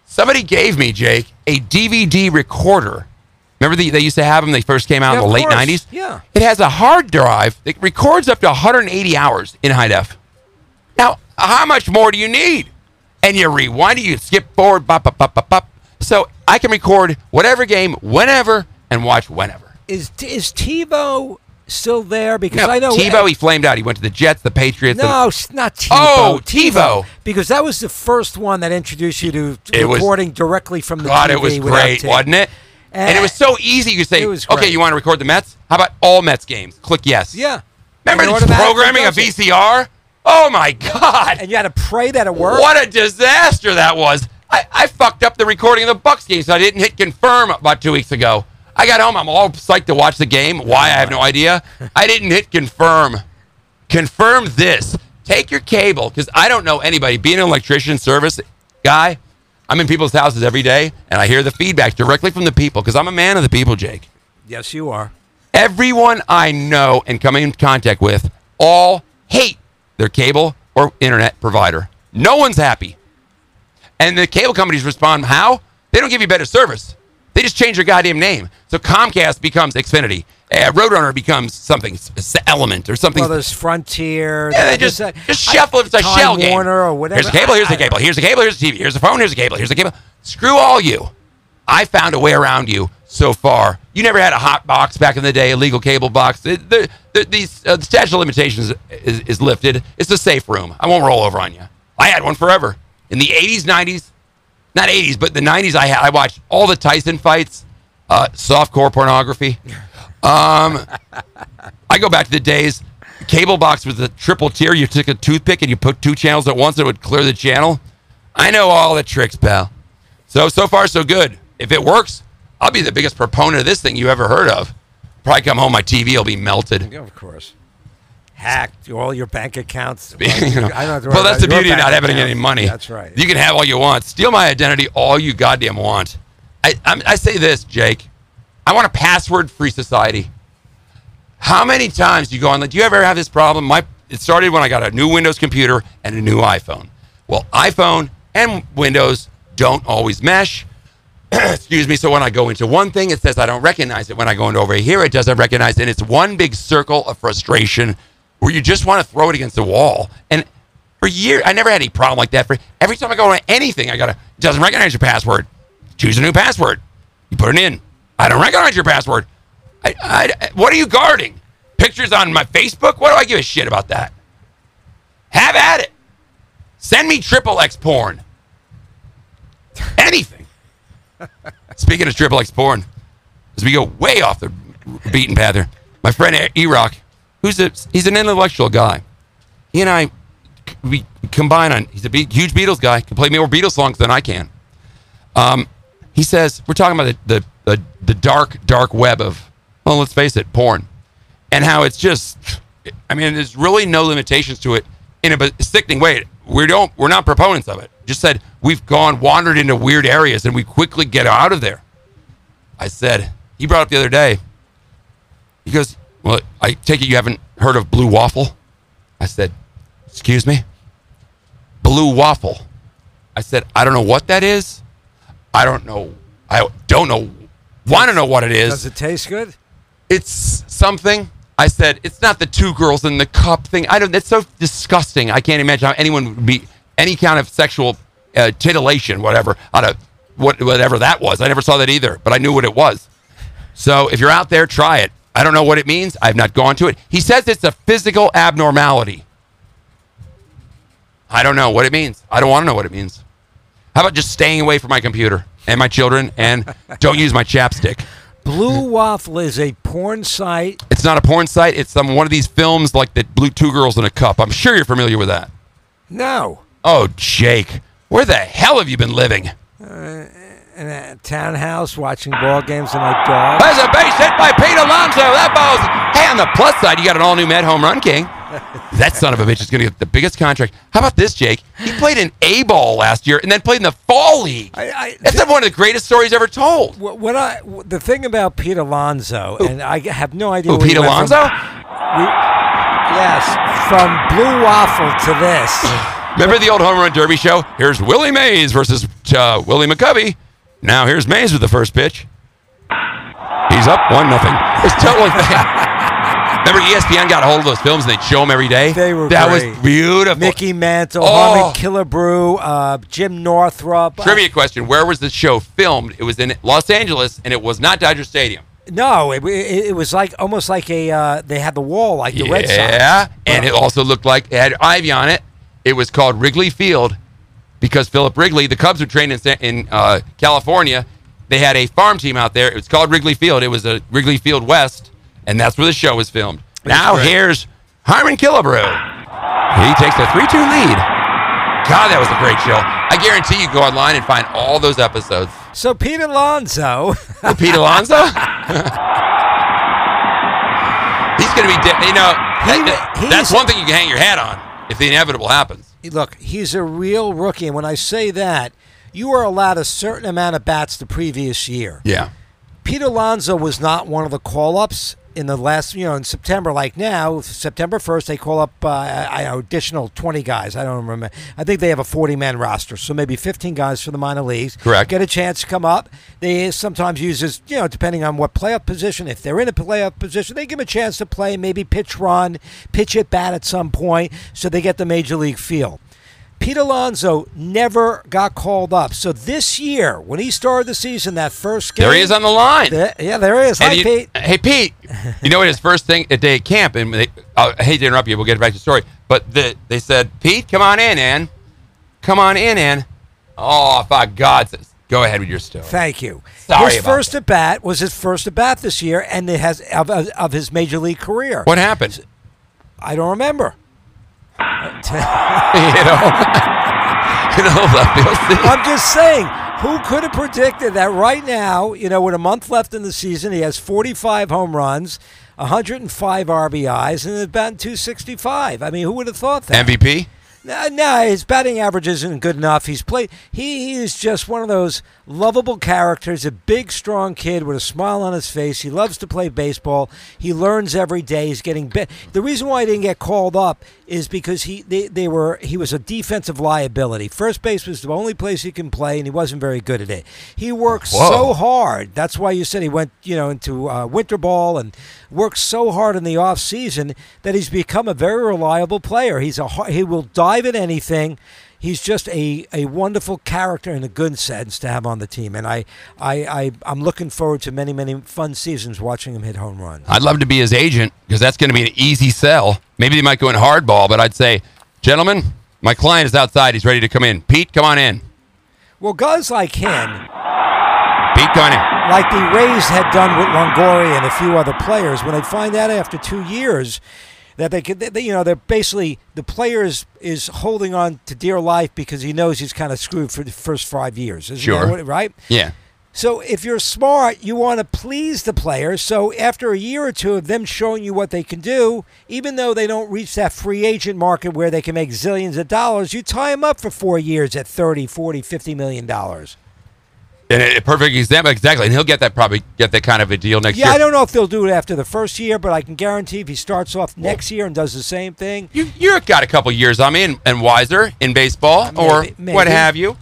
Somebody gave me Jake a DVD recorder. Remember the, they used to have them? They first came out Yeah, in the late course. '90s. Yeah. It has a hard drive that records up to 180 hours in high def. Now, how much more do you need? And you rewind it, you skip forward, bop, bop, bop, bop, bop. So I can record whatever game, whenever, and watch whenever. Is is TiVo still there? Because No, I know Tebow, he flamed out. He went to the Jets, the Patriots. No, it's not TiVo. Oh, TiVo. Because that was the first one that introduced you to It was- recording directly from the God, TV it was great, wasn't it? And, it was so easy. You could say, okay, you want to record the Mets? How about all Mets games? Click yes. Yeah. Remember this programming a. VCR? Oh my God. And you had to pray that it worked. What a disaster that was. I, I fucked up the recording of the Bucks game, so I didn't hit confirm about two weeks ago. I got home, I'm all psyched to watch the game. Why? I have no idea. I didn't hit confirm. Confirm this. Take your cable, because I don't know anybody. Being an electrician service guy, I'm in people's houses every day, and I hear the feedback directly from the people, because I'm a man of the people, Jake. Yes, you are. Everyone I know and come in contact with all hate their cable or internet provider. No one's happy. And the cable companies respond how? They don't give you better service. They just change their goddamn name. So Comcast becomes Xfinity. Uh, Roadrunner becomes something, Element or something. Well, there's Frontier. yeah, they just, that- just shuffle it. It's a Time shell game. Or whatever. Here's a cable, here's I- a cable, here's a cable, here's a TV, here's a phone, here's a cable, here's a cable. Screw all you. I found a way around you so far. You never had a hot box back in the day, a legal cable box. The, the, the, these, uh, the statute of limitations is, is lifted. It's a safe room. I won't roll over on you. I had one forever. In the 80s, 90s, not 80s, but the 90s, I, had, I watched all the Tyson fights, uh, softcore pornography. Um, I go back to the days. Cable box was a triple tier. You took a toothpick and you put two channels at once, it would clear the channel. I know all the tricks, pal. So so far so good. If it works, I'll be the biggest proponent of this thing you ever heard of. Probably come home, my TV will be melted. Yeah, of course. Hacked all your bank accounts. You know. I don't have to well, that's the beauty of not having accounts. any money. That's right. You can have all you want. Steal my identity all you goddamn want. I, I'm, I say this, Jake. I want a password-free society. How many times do you go on? Like, do you ever have this problem? My it started when I got a new Windows computer and a new iPhone. Well, iPhone and Windows don't always mesh. Excuse me. So when I go into one thing, it says I don't recognize it. When I go into over here, it doesn't recognize it. And it's one big circle of frustration where you just want to throw it against the wall. And for years, I never had any problem like that. For every time I go into anything, I gotta it doesn't recognize your password. Choose a new password. You put it in. I don't recognize your password. I, I, what are you guarding? Pictures on my Facebook? What do I give a shit about that? Have at it. Send me triple X porn. Anything. Speaking of triple X porn, as we go way off the beaten path here, my friend E Rock, who's a he's an intellectual guy. He and I we combine on. He's a huge Beatles guy. Can play more Beatles songs than I can. Um, he says we're talking about the, the the the dark dark web of well, let's face it, porn, and how it's just. I mean, there's really no limitations to it in a sickening way. We don't. We're not proponents of it. Just said we've gone wandered into weird areas and we quickly get out of there. I said he brought up the other day. He goes, "Well, I take it you haven't heard of Blue Waffle." I said, "Excuse me." Blue Waffle. I said, "I don't know what that is. I don't know. I don't know. Want to know what it is? Does it taste good? it's something." I said, "It's not the two girls in the cup thing. I don't. It's so disgusting. I can't imagine how anyone would be any kind of sexual uh, titillation, whatever, out of what whatever that was. I never saw that either, but I knew what it was. So if you're out there, try it. I don't know what it means. I've not gone to it. He says it's a physical abnormality. I don't know what it means. I don't want to know what it means. How about just staying away from my computer and my children and don't use my chapstick? Blue Waffle is a porn site. It's not a porn site. It's some one of these films like the Blue Two Girls in a Cup. I'm sure you're familiar with that. No. Oh, Jake, where the hell have you been living? Uh, in a townhouse watching ball games with my dog. There's a base hit by Pete Alonso. That ball's. Hey, on the plus side, you got an all new Met home run king. That son of a bitch is going to get the biggest contract. How about this, Jake? He played in A ball last year and then played in the fall league. I, I, That's one of the greatest stories ever told. Wh- What I the thing about Pete Alonso, and I have no idea. Who, Pete Alonso? From, we, yes, from Blue Waffle to this. Remember the old home run derby show? Here's Willie Mays versus uh, Willie McCovey. Now here's Mays with the first pitch. He's up one nothing. It's totally. Remember ESPN got a hold of those films and they'd show them every day. They were that great. was beautiful. Mickey Mantle, Oh. Harmon Killebrew, uh, Jim Northrup. Trivia question: Where was the show filmed? It was in Los Angeles, and it was not Dodger Stadium. No, it, it, it was like almost like a. Uh, they had the wall like the Red Sox. Yeah, and it also looked like it had Ivy on it. It was called Wrigley Field because Philip Wrigley, the Cubs were trained in, in uh, California. They had a farm team out there. It was called Wrigley Field. It was a Wrigley Field West and that's where the show was filmed. That's now great. here's Harmon Killebrew. He takes a 3 2 lead. God, that was a great show. I guarantee you go online and find all those episodes. So Pete Alonso, Oh, Pete Alonso? He's going to be, de- you know, that- that's one thing you can hang your hat on if the inevitable happens. look, he's a real rookie, and when I say that, you were allowed a certain amount of bats the previous year. Yeah. Pete Alonso was not one of the call ups in the last, you know, in September. Like now, September 1st, they call up uh, I, I, additional 20 guys. I don't remember. I think they have a 40 man roster. So maybe 15 guys for the minor leagues. Correct. Get a chance to come up. They sometimes use this, you know, depending on what playoff position. If they're in a playoff position, they give them a chance to play, maybe pitch run, pitch at bat at some point, so they get the major league feel. Pete Alonso never got called up. So this year, when he started the season, that first game. There he is on the line. Th- yeah, there he is. Hi, And you- Pete. Hey, Pete. You know what his first thing at day at camp, and they, uh, I hate to interrupt you. We'll get back to the story. But the, they said, Pete, come on in, Ann. Come on in, Ann. Oh, by God, go ahead with your story. Thank you. Sorry his first at bat was his first at bat this year, and it has of, of his major league career. What happened? I don't remember. you know, you know, left field seat. I'm just saying, who could have predicted that right now, you know, with a month left in the season, he has 45 home runs, 105 RBIs, and is batting 265. I mean, who would have thought that? MVP. No, no, his batting average isn't good enough. He's played. He, he is just one of those lovable characters. A big, strong kid with a smile on his face. He loves to play baseball. He learns every day. He's getting better. The reason why he didn't get called up is because he they, they were he was a defensive liability. First base was the only place he can play, and he wasn't very good at it. He worked Whoa. so hard. That's why you said he went you know into uh, winter ball and worked so hard in the off season that he's become a very reliable player. He's a he will dive at anything. He's just a, a wonderful character in a good sense to have on the team, and I, I, I I'm looking forward to many many fun seasons watching him hit home runs. I'd love to be his agent because that's going to be an easy sell. Maybe they might go in hardball, but I'd say, gentlemen, my client is outside. He's ready to come in. Pete, come on in. Well, guys like him, Pete, come on in. like the Rays had done with Longoria and a few other players, when they find out after two years that they could, they, you know, they're basically the player is, is holding on to dear life because he knows he's kind of screwed for the first five years. Isn't that Sure. what- right? Yeah. So if you're smart, you want to please the players. So after a year or two of them showing you what they can do, even though they don't reach that free agent market where they can make zillions of dollars, you tie them up for four years at 30, 40, 50 million dollars. And a perfect example, exactly. And he'll get that probably get that kind of a deal next Yeah, year. Yeah, I don't know if they'll do it after the first year, but I can guarantee if he starts off next year and does the same thing, You you've got a couple years on me and, wiser in baseball Maybe- or what have you.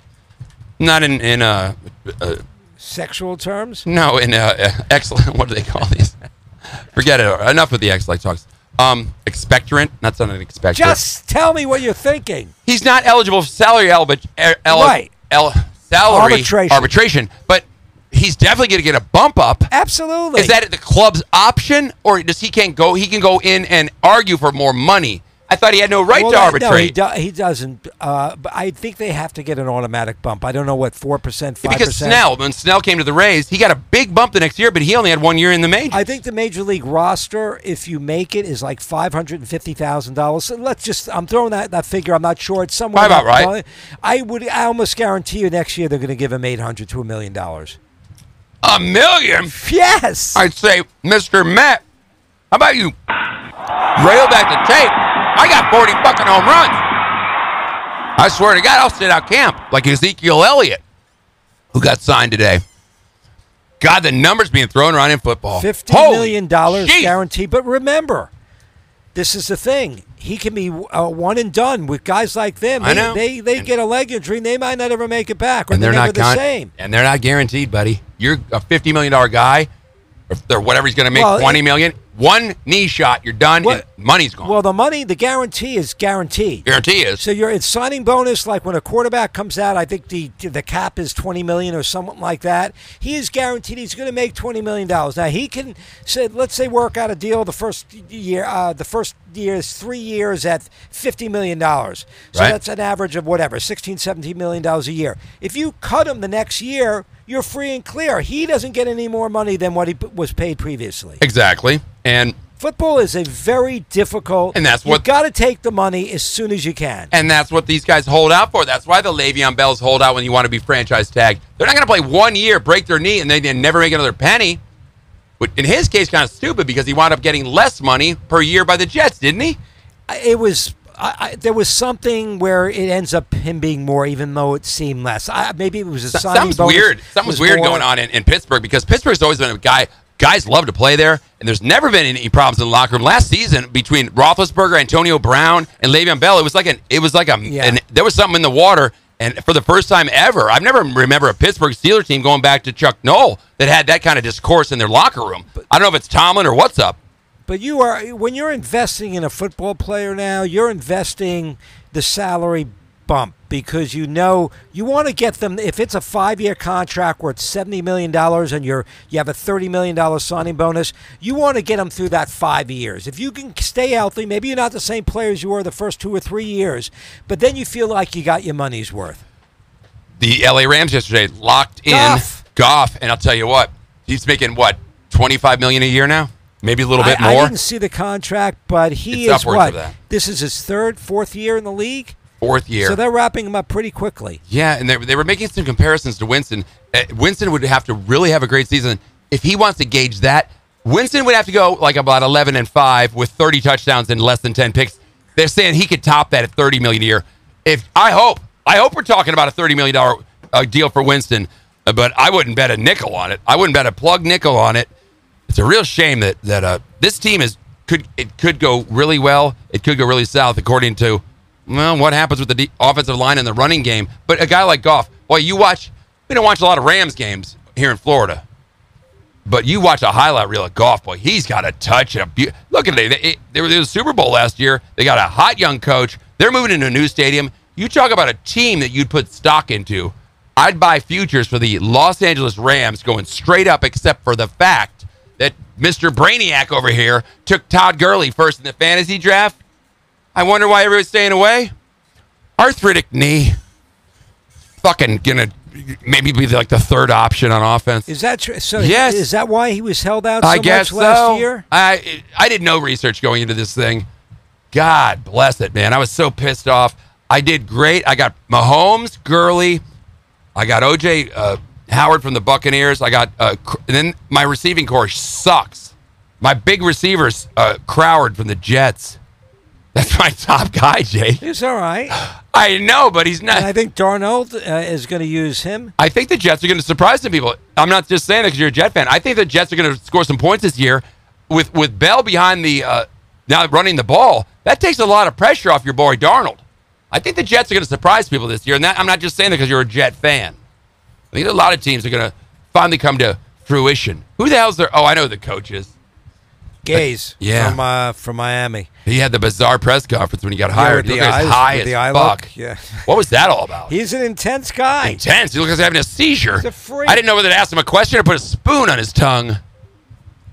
Not in in uh, uh sexual terms. no in uh, excellent. What do they call these? Forget it. Enough with the excellent talks. Um, expectorant. Not something expectorant. Just tell me what you're thinking. he's not eligible for salary eligible. El- Right. el- salary Arbitration. arbitration, but he's definitely going to get a bump up. Absolutely. Is that the club's option, or does he can't go? He can go in and argue for more money. I thought he had no right Well, to that- No, he, arbitrate. do, he doesn't. Uh, but I think they have to get an automatic bump. I don't know what four percent, five percent. because. Snell, when Snell came to the Rays, he got a big bump the next year, but he only had one year in the majors. I think the major league roster, if you make it, is like five hundred and fifty thousand dollars. So let's just. I'm throwing that, that figure. I'm not sure. It's somewhere Probably about right. I would. I almost guarantee you next year they're going to give him eight hundred to a million dollars. a million. Yes. I'd say, Mr. Matt, how about you rail back the tape? I got 40 fucking home runs. I swear to God, I'll sit out camp like Ezekiel Elliott, who got signed today. God, the numbers being thrown around in football. Fifty Holy million dollars jeez. guaranteed. But remember, this is the thing. He can be uh, one and done with guys like them. I They- know. They they And- get a leg injury. and They might not ever make it back, And they're never not the same. And they're not guaranteed, buddy. You're a $50 million guy, or, whatever he's going to make, Well, $20 it- million. One knee shot, you're done, What- money's gone. Well, the money, the guarantee is guaranteed. Guarantee is. So your it's signing bonus, like when a quarterback comes out, I think the the cap is twenty million or something like that. He is guaranteed he's going to make twenty million dollars. Now he can say, let's say, work out a deal the first year. Uh, the first year is three years at fifty million dollars. So Right. that's an average of whatever 16, 17 million dollars a year. If you cut him the next year, you're free and clear. He doesn't get any more money than what he p- was paid previously. Exactly. And Football is a very difficult, And that's you what- got to take the money as soon as you can. and that's what these guys hold out for. That's why the Le'Veon Bells hold out when you want to be franchise tagged. They're not going to play one year, break their knee, and then then never make another penny. But in his case, kind of stupid because he wound up getting less money per year by the Jets, didn't he? It was. I, I, there was something where it ends up him being more, even though it seemed less. I, maybe it was a Something's bonus weird. Something's was weird more- going on in, in Pittsburgh because Pittsburgh's always been a guy. Guys love to play there, and there's never been any problems in the locker room. Last season, between Roethlisberger, Antonio Brown, and Le'Veon Bell, it was like an it was like a Yeah. an, there was something in the water. And for the first time ever, I've never remember a Pittsburgh Steelers team going back to Chuck Noll that had that kind of discourse in their locker room. I don't know if it's Tomlin or what's up. But you are when you're investing in a football player now, you're investing the salary bump because you know you want to get them if it's a 5-year contract worth 70 million dollars and you're you have a 30 million dollar signing bonus, you want to get them through that 5 years. If you can stay healthy, maybe you're not the same player as you were the first 2 or 3 years, but then you feel like you got your money's worth. The LA Rams yesterday locked in Goff. Goff, and I'll tell you what, he's making what twenty five million a year now, maybe a little bit I, more. I didn't see the contract, but he It's is what? This is his third, fourth year in the league. Fourth year. So they're wrapping him up pretty quickly. Yeah, and they, they were making some comparisons to Winston. Uh, Winston would have to really have a great season if he wants to gauge that. Winston would have to go like about eleven and five with thirty touchdowns and less than ten picks. They're saying he could top that at thirty million a year. If I hope, I hope we're talking about a thirty million dollar uh, deal for Winston, uh, but I wouldn't bet a nickel on it. I wouldn't bet a plug nickel on it. It's a real shame that that uh, this team is could it could go really well. It could go really south according to well what happens with the de- offensive line and the running game. But a guy like Goff, boy, you watch. We don't watch a lot of Rams games here in Florida, but you watch a highlight reel of Goff. Boy, he's got a touch a beau- look at it. They, they, they were in the Super Bowl last year. They got a hot young coach. They're moving into a new stadium. You talk about a team that you'd put stock into. I'd buy futures for the Los Angeles Rams going straight up, except for the fact that Mr. Brainiac over here took Todd Gurley first in the fantasy draft. I wonder why everyone's staying away. Arthritic knee. Fucking gonna maybe be like the third option on offense. Is that true? So Yes. is that why he was held out so I guess much last so. year? I I did no research going into this thing. God bless it, man. I was so pissed off. I did great. I got Mahomes, Gurley. I got OJ uh, Howard from the Buccaneers. I got uh, and then my receiving core sucks. My big receivers, uh, Crowder from the Jets. That's my top guy, Jay. He's all right. I know, but he's not. And I think Darnold uh, is going to use him. I think the Jets are going to surprise some people. I'm not just saying that because you're a Jet fan. I think the Jets are going to score some points this year with with Bell behind the uh, now running the ball. That takes a lot of pressure off your boy Darnold. I think the Jets are going to surprise people this year, and that, I'm not just saying that because you're a Jet fan. I think a lot of teams are going to finally come to fruition. Who the hell's their? Oh, I know the coach is. Gase Yeah. from uh, from Miami. He had the bizarre press conference when he got hired. with he the looked as eyes- high as fuck. look, yeah. What was that all about? He's an intense guy. intense. He looks like he's having a seizure. He's a freak. I didn't know whether to ask him a question or put a spoon on his tongue.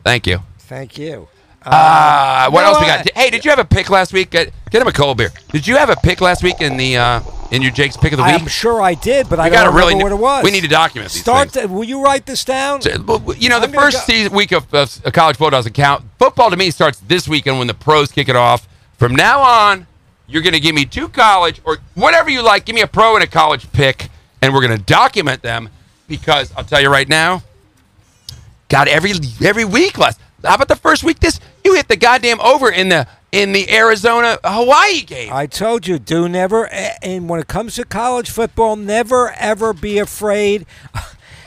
Thank you. Thank you. Uh, what no, else we got? Hey, did you have a pick last week? Get, get him a cold beer. Did you have a pick last week in the uh, in your Jake's pick of the week? I'm sure I did, but I we don't gotta remember really. what it was. We need to document these Start. things. To, will you write this down? You know, the I'm first season, week of, of college football doesn't count. Football to me starts this weekend when the pros kick it off. From now on, you're going to give me two college or whatever you like. Give me a pro and a college pick, and we're going to document them because I'll tell you right now. God, every every week last. How about the first week? This you hit the goddamn over in the in the Arizona Hawaii game. I told you, do never. And when it comes to college football, never ever be afraid.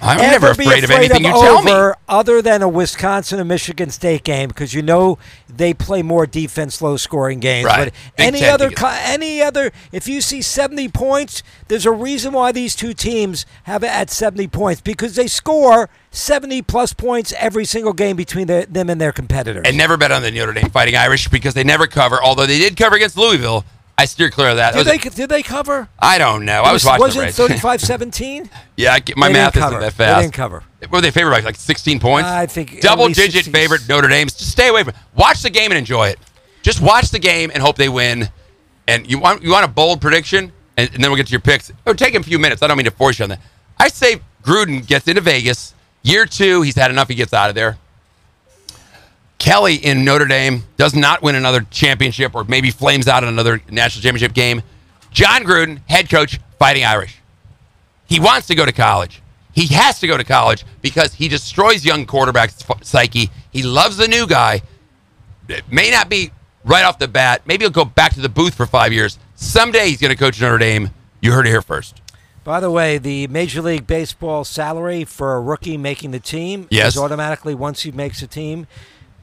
I'm ever never be afraid of anything you tell me. over Other than a Wisconsin and Michigan State game, because you know they play more defense, low scoring games. Right. But Big any Ten other, any other, if you see seventy points, there's a reason why these two teams have it at seventy points because they score seventy plus points every single game between the, them and their competitors. and never bet on the Notre Dame Fighting Irish because they never cover. Although they did cover against Louisville, I steer clear of that. Did they a- did they cover? I don't know. I was watching was it race. 35-17? yeah, I get- my They math isn't that They fast. didn't cover. Were they favored by like 16 points? I think double digit 16. favorite Notre Dame. Just stay away from. it. Watch the game and enjoy it. Just watch the game and hope they win. And you want you want a bold prediction, and, and then we'll get to your picks. It'll take a few minutes. I don't mean to force you on that. I say Gruden gets into Vegas. Year two, he's had enough. He gets out of there. Kelly in Notre Dame does not win another championship or maybe flames out in another national championship game. John Gruden, head coach, fighting Irish. He wants to go to college. He has to go to college because he destroys young quarterbacks' psyche. He loves the new guy. It may not be right off the bat. Maybe he'll go back to the booth for five years. Someday he's going to coach Notre Dame. You heard it here first. By the way, the Major League Baseball salary for a rookie making the team Yes. is automatically once he makes a team,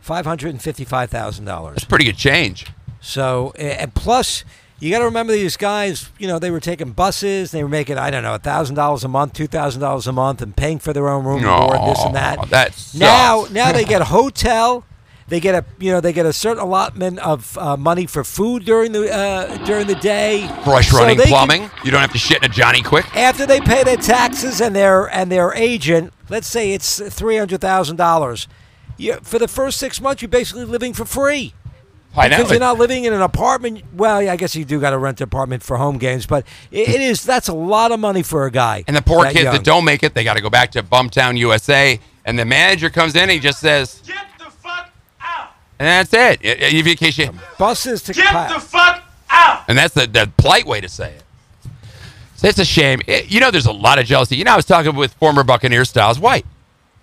five hundred and fifty-five thousand dollars. That's pretty good change. So, and plus, you got to remember these guys. You know, they were taking buses. They were making I don't know, thousand dollars a month, two thousand dollars a month, and paying for their own room and board, this and that. Aw, that sucks. now, now they get a hotel. They get a you know they get a certain allotment of uh, money for food during the uh, during the day. Fresh So running they can- plumbing. you don't have to shit in a Johnny Quick. after they pay their taxes and their and their agent, let's say it's three hundred thousand dollars. You, for the first six months, you're basically living for free I know. because you're not living in an apartment. Well, yeah, I guess you do got to rent an apartment for home games, but it, it is that's a lot of money for a guy. And the poor that kids young. that don't make it, they got to go back to Bumtown, USA. And the manager comes in and he just says, Get the fuck out! and that's it. I- I- In case you, buses to Get pa- the fuck out! and that's the, the polite way to say it. So it's a shame. It- you know, there's a lot of jealousy. You know, I was talking with former Buccaneer Styles White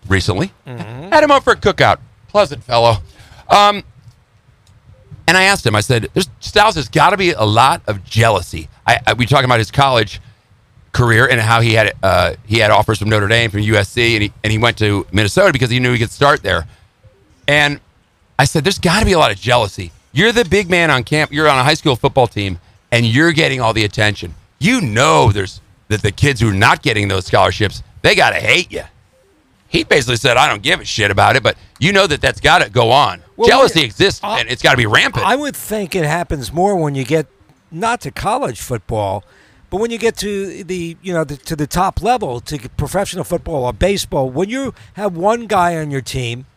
recently. Had him up for a cookout. Pleasant fellow. Um, and I asked him, I said, there's, Styles, there's got to be a lot of jealousy. I, I, we talking about his college career and how he had uh, he had offers from Notre Dame, from USC, and he, and he went to Minnesota because he knew he could start there. And I said, there's got to be a lot of jealousy. You're the big man on camp. You're on a high school football team, and you're getting all the attention. You know, there's that the kids who are not getting those scholarships, they got to hate you. He basically said, I don't give a shit about it, but you know that that's got to go on. Well, Jealousy exists, and it's got to be rampant. I would think it happens more when you get not to college football, but when you get to the you know the, to the top level to professional football or baseball. When you have one guy on your team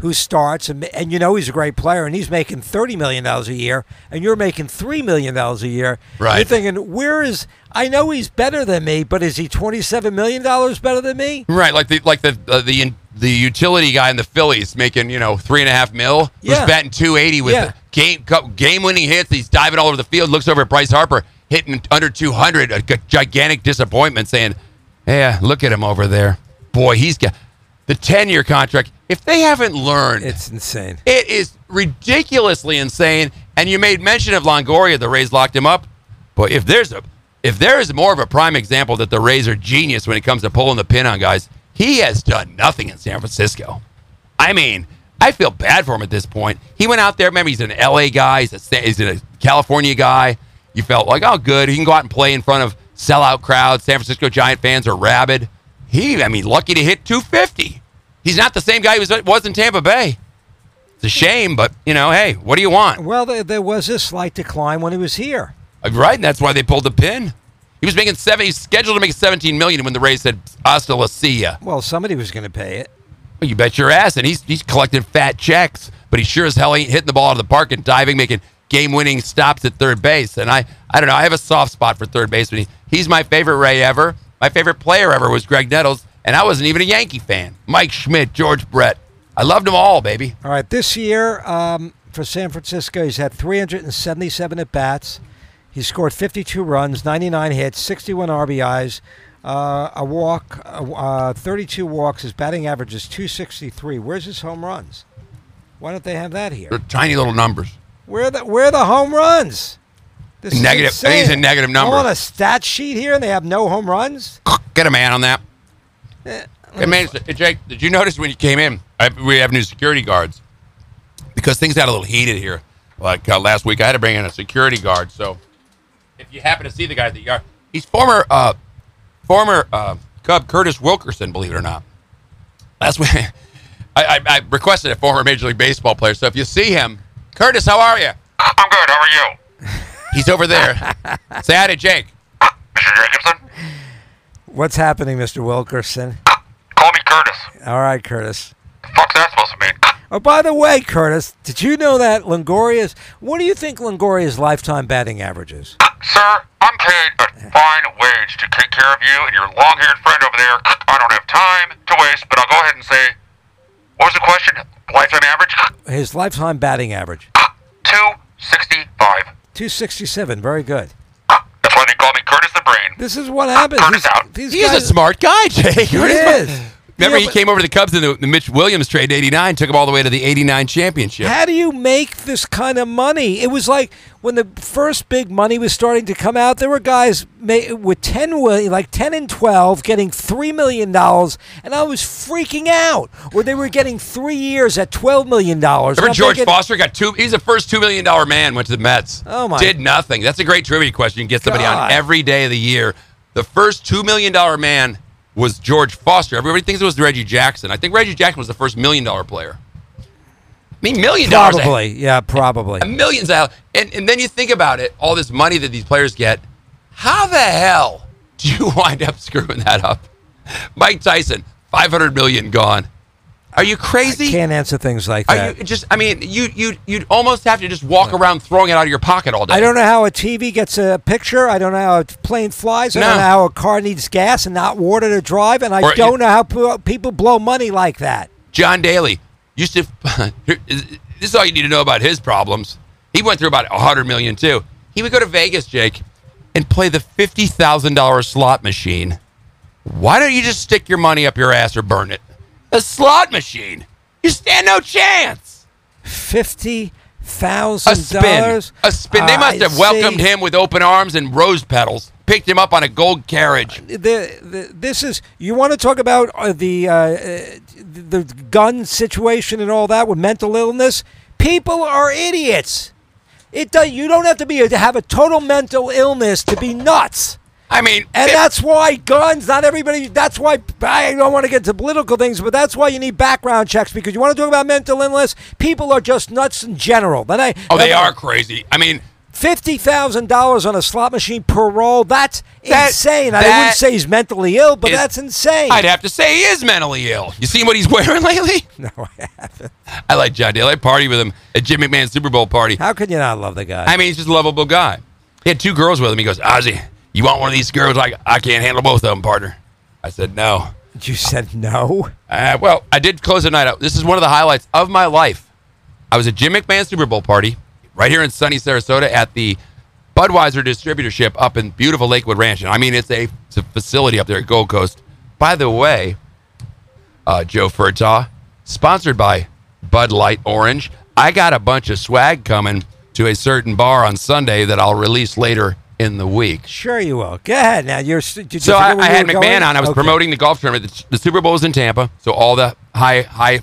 who starts and, and you know he's a great player and he's making thirty million dollars a year and you're making three million dollars a year, Right. You're thinking, where is? I know he's better than me, but is he twenty seven million dollars better than me? Right, like the like the uh, the the utility guy in the Phillies making you know three and a half mil, who's Yeah. batting two eighty with Yeah. game game winning hits. He's diving all over the field. Looks over at Bryce Harper hitting under two hundred, a gigantic disappointment. Saying, "Yeah, look at him over there. Boy, he's got the ten year contract. If they haven't learned, It's insane. it is ridiculously insane. And you made mention of Longoria. The Rays locked him up. But if there's a if there is more of a prime example that the Rays are genius when it comes to pulling the pin on guys, he has done nothing in San Francisco. I mean, I feel bad for him at this point. He went out there. Remember, he's an LA guy. He's a, he's a California guy. You felt like, oh, good. He can go out and play in front of sellout crowds. San Francisco Giant fans are rabid. He, I mean, lucky to hit 250. He's not the same guy he was, was in Tampa Bay. It's a shame, but you know, hey, what do you want? Well, there, there was a slight decline when he was here. Uh, Right, and that's why they pulled the pin. He was making seven. He's scheduled to make 17 million when the Rays said "Hasta la see ya." Well, somebody was going to pay it. Well, you bet your ass, and he's he's collecting fat checks, but he sure as hell ain't hitting the ball out of the park and diving, making game-winning stops at third base. And I, I don't know, I have a soft spot for third baseman. He, he's my favorite Ray ever. My favorite player ever was Graig Nettles, and I wasn't even a Yankee fan. Mike Schmidt, George Brett, I loved them all, baby. All right, this year um, for San Francisco, he's had 377 at bats. He scored 52 runs, 99 hits, 61 RBIs, uh, a walk, uh, uh, 32 walks. His batting average is 263. Where's his home runs? Why don't they have that here? They're tiny little numbers. Where are the where are the home runs? This Negative- I think a negative number. I'm on a stat sheet here, and they have no home runs. Get a man on that. Eh, Hey, man, hey, Jake, did you notice when you came in? I, we have new security guards because things got a little heated here. Like uh, last week, I had to bring in a security guard. So if you happen to see the guy at the yard, he's former uh, former uh, Cub Curtis Wilkerson, believe it or not. Last week, I, I, I requested a former Major League Baseball player. So if you see him, Curtis, how are you? I'm good. How are you, He's over there. Say hi to Jake. Mr. Jacobson? What's happening, Mr. Wilkerson? Call me Curtis. All right, Curtis. The fuck's that supposed to mean? Oh, by the way, Curtis, did you know that Longoria's? What do you think Longoria's lifetime batting average is? Uh, sir, I'm paid a fine wage to take care of you and your long-haired friend over there. I don't have time to waste, but I'll go ahead and say, what was the question? Lifetime average? His lifetime batting average, uh, 265. 267. Very good. That's why they call me Curtis the Brain. This is what happens. Curtis These, out. these He's a smart guy, Jay. He is. Remember, Yeah, he came over to the Cubs in the, the Mitch Williams trade in '89, took him all the way to the '89 championship. How do you make this kind of money? It was like when the first big money was starting to come out. There were guys with ten, like ten and twelve, getting three million dollars, and I was freaking out. Or they were getting three years at twelve million dollars. Remember George Foster got two. He's the first two million dollar man. Went to the Mets. Oh, my- Did nothing. That's a great trivia question. You get somebody God. on every day of the year. The first two million dollar man was George Foster. Everybody thinks it was Reggie Jackson. I think Reggie Jackson was the first million dollar player. I mean, million dollars. Probably, yeah, probably. a millions out. And and then you think about it, all this money that these players get. How the hell do you wind up screwing that up? Mike Tyson, five hundred million gone. Are you crazy? I can't answer things like Are that. you just? I mean, you you you'd almost have to just walk around throwing it out of your pocket all day. I don't know how a TV gets a picture. I don't know how a plane flies. I No. don't know how a car needs gas and not water to drive. And I Or- don't know how p- people blow money like that. John Daly used to. this is all you need to know about his problems. He went through about a hundred million too. He would go to Vegas, Jake, and play the fifty thousand dollars slot machine. Why don't you just stick your money up your ass or burn it? A slot machine. You stand no chance. Fifty A spin. dollars. A spin. They must have welcomed him with open arms and rose petals. Picked him up on a gold carriage. The, the, this is you want to talk about uh, the uh, uh, the gun situation and all that with mental illness. People are idiots. It does. You don't have to be to have a total mental illness to be nuts. I mean, And it- that's why guns, not everybody, that's why, I don't want to get to political things, but that's why you need background checks because you want to talk about mental illness, people are just nuts in general. Then I, oh, they are crazy. I mean, $50,000 on a slot machine per roll, that's That- insane. I that wouldn't say he's mentally ill, but is- that's insane. I'd have to say he is mentally ill. You seen what he's wearing lately? no, I haven't. I like John Daly. I party with him at Jim McMahon's Super Bowl party. How can you not love the guy? I mean, he's just a lovable guy. He had two girls with him. He goes, Ozzy, you want one of these girls? Like, I can't handle both of them, partner. I said, no. you said no. Uh, well, I did close the night out. This is one of the highlights of my life. I was at Jim McMahon Super Bowl party right here in sunny Sarasota at the Budweiser distributorship up in beautiful Lakewood Ranch. And I mean, it's a, it's a facility up there at Gold Coast. By the way, uh, Joe Furtaw, sponsored by Bud Light Orange. I got a bunch of swag coming to a certain bar on Sunday that I'll release later in the week. Sure you will. Go ahead now. You're, did you So I, I had McMahon going? on. I was Okay. promoting the golf tournament. The, the Super Bowl was in Tampa, so all the high high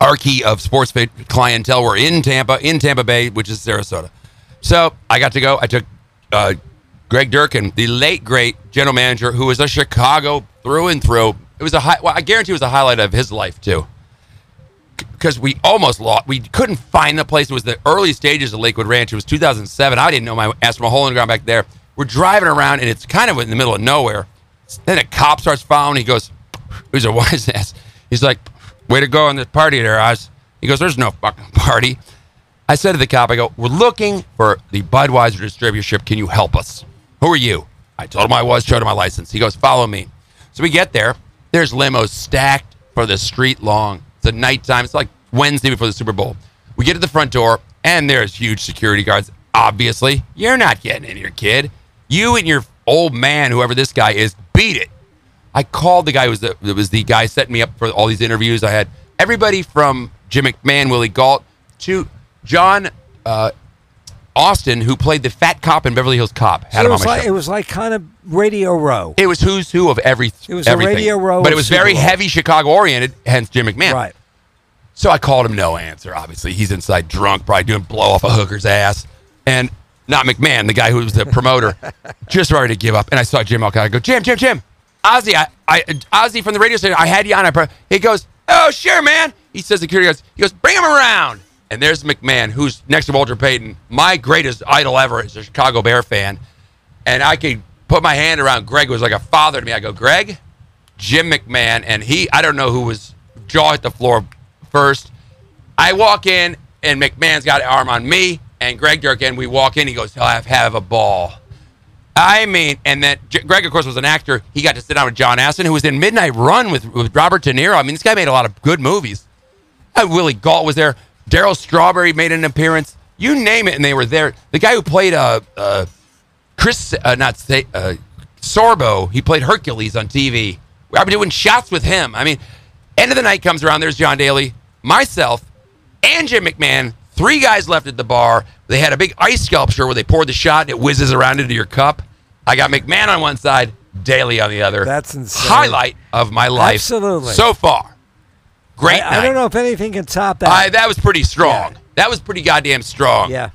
archy of sports clientele were in Tampa, in Tampa Bay, which is Sarasota. So I got to go. I took uh, Greg Durkin, the late great general manager, who was a Chicago through and through. It was a high. Well, I guarantee it was a highlight of his life too. Because we almost lost, we couldn't find the place. It was the early stages of Lakewood Ranch. It was 2007. I didn't know my ass from a hole in the ground back there. We're driving around, and it's kind of in the middle of nowhere. Then a cop starts following. He goes, "Who's a wise ass?" He's like, "Way to go on this party there, Oz." He goes, "There's no fucking party." I said to the cop, "I go, we're looking for the Budweiser distributorship. Can you help us? Who are you?" I told him I was. Showed him my license. He goes, "Follow me." So we get there. There's limos stacked for the street long. A nighttime. It's like Wednesday before the Super Bowl. We get to the front door, and there's huge security guards. Obviously, you're not getting in here, kid. You and your old man, whoever this guy is, beat it. I called the guy who was the, was the guy setting me up for all these interviews. I had everybody from Jim McMahon, Willie Gault, to John uh, Ashton, who played the fat cop in Beverly Hills Cop. Had So him it on was like show. it was like kind of Radio Row. It was who's who of every. It was a everything. Radio Row but it was very Bowl. heavy Chicago oriented. Hence Jim McMahon. Right. So I called him, no answer. Obviously, he's inside drunk, probably doing blow off a hooker's ass, and not McMahon, the guy who was the promoter, just ready to give up. And I saw Jim Alcott. I go, Jim, Jim, Jim, Ozzy, I, I, Ozzy from the radio station. I had you on. I pro-" he goes, oh sure, man. He says security guards. He goes, bring him around. And there's McMahon, who's next to Walter Payton, my greatest idol ever, is a Chicago Bear fan. And I could put my hand around Greg, who was like a father to me. I go, Greg, Jim McMahon, and he, I don't know who was jaw hit the floor first. I walk in, and McMahon's got an arm on me, and Greg Durkin. We walk in. He goes, "I'll have, have a ball." I mean, and then J- Greg, of course, was an actor. He got to sit down with John Ashton, who was in Midnight Run with, with Robert De Niro. I mean, this guy made a lot of good movies. Uh, Willie Gault was there. Darryl Strawberry made an appearance. You name it, and they were there. The guy who played uh, uh, Chris, uh, not say, uh, Sorbo, he played Hercules on TV. I've been doing shots with him. I mean, end of the night comes around. There's John Daly, myself, and Jim McMahon. Three guys left at the bar. They had a big ice sculpture where they poured the shot and it whizzes around into your cup. I got McMahon on one side, Daly on the other. That's insane. Highlight of my life Absolutely. so far. Great I, night. I don't know if anything can top that. I, that was pretty strong. Yeah. That was pretty goddamn strong. yeah.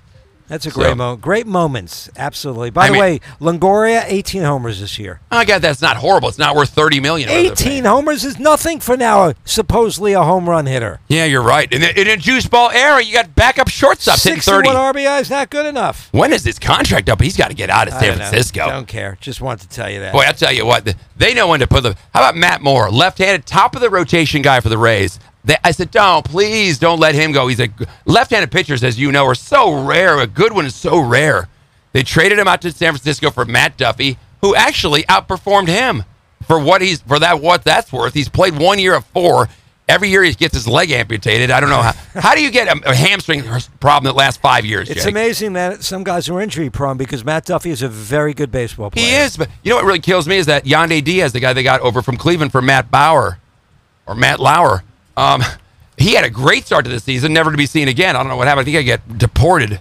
That's a So- great moment. Great moments. Absolutely. By I the mean- way, Longoria, 18 homers this year. Oh, God, that's not horrible. It's not worth thirty million. or whatever they're 18 homers is nothing for now, uh, supposedly a home run hitter. Yeah, you're right. In, the, in a juice ball era, you got backup shortstops hitting 61 thirty. RBI is not good enough. When is this contract up? He's got to get out of I San know. Francisco. Don't care. Just wanted to tell you that. Boy, I'll tell you what, they know when to put the. How about Matt Moore, left-handed, top of the rotation guy for the Rays? They, I said, don't, please don't let him go. He's a left-handed pitchers, as you know, are so rare. A good one is so rare. They traded him out to San Francisco for Matt Duffy, who actually outperformed him for what he's for that what that's worth. He's played one year of four. Every year he gets his leg amputated. I don't know how. how do you get a, a hamstring problem that lasts five years? It's Jake? amazing that some guys are injury prone because Matt Duffy is a very good baseball player. He is, but you know what really kills me is that Yandy Diaz, the guy they got over from Cleveland for Matt Bauer or Matt Lauer. Um, he had a great start to the season, never to be seen again. I don't know what happened. I think I get deported.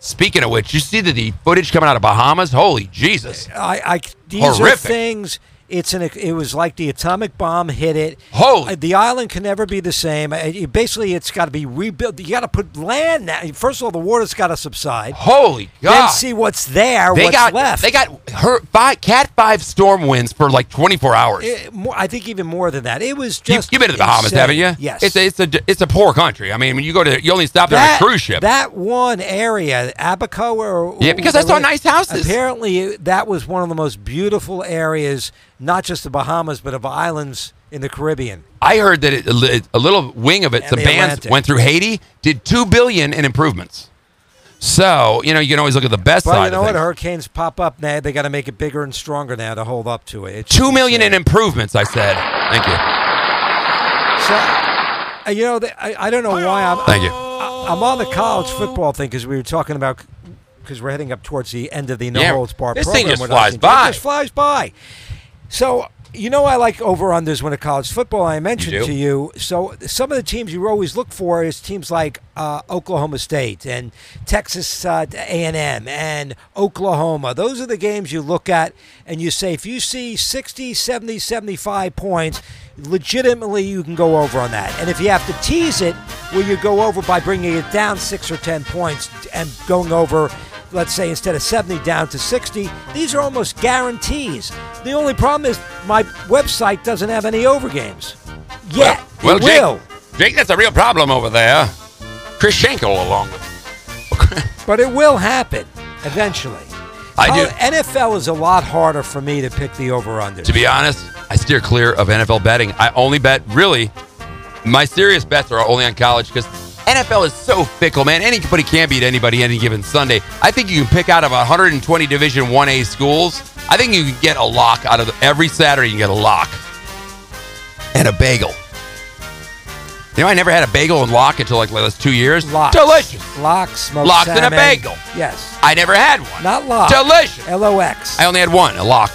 Speaking of which, you see the, the footage coming out of Bahamas? Holy Jesus! I, I these are things. It's an. It was like the atomic bomb hit it. Holy- Uh, The island can never be the same. Uh, it- Basically, it's got to be rebuilt. You got to put land now. First of all, the water's got to subside. Holy Then God! see what's there. they what's got left. they got her five, Cat Five storm winds for like 24 hours. Eh, more, I think even more than that. It was you, just. you've been to the Bahamas, haven't you? Yes. It's a, it's a it's a poor country. I mean, when you go to, you only stop there on a cruise ship. That one area, Abaco, or Yeah, because I saw nice houses. Apparently, that was one of the most beautiful areas, not just the Bahamas, but of islands in the Caribbean. I heard that it, a little wing of it, And the bands Atlantic. went through Haiti, did two billion in improvements. So you know you can always look at the best Well, side you know what? Hurricanes pop up now. They got to make it bigger and stronger now to hold up to it. It's Two million in improvements. I said. Thank you. So, uh, you know, the- I, I don't know why I'm. Thank you. I, I'm on the college football thing because we were talking about because we're heading up towards the end of the no Yeah, holds bar this program. thing just flies us. It by. just flies by. So. You know, I like over unders when it college football. I mentioned You to you. So, some of the teams you always look for is teams like uh, Oklahoma State and Texas uh, A&M and Oklahoma. Those are the games you look at and you say, if you see 60, 70, 75 points, legitimately you can go over on that. And if you have to tease it, where you go over by bringing it down six or 10 points and going over, let's say instead of 70 down to 60, these are almost guarantees. The only problem is my website doesn't have any over games. Yet. well, it Jake, will. Jake, that's a real problem over there. Chris Schenkel along with. But it will happen eventually. I oh, do. Col- NFL is a lot harder for me to pick the over under. To be honest, I steer clear of NFL betting. I only bet really. My serious bets are only on college because NFL is so fickle, man. Anybody can beat anybody any given Sunday. I think you can pick out of 120 Division 1A schools. I think you can get a lock out of the, every Saturday. You can get a lock and a bagel. You know, I never had a bagel and lock until like last two years. Lox. Delicious. Lox, smoked Lox and a bagel. Yes. I never had one. Not lox. Delicious. L O X. I only had one, a lock.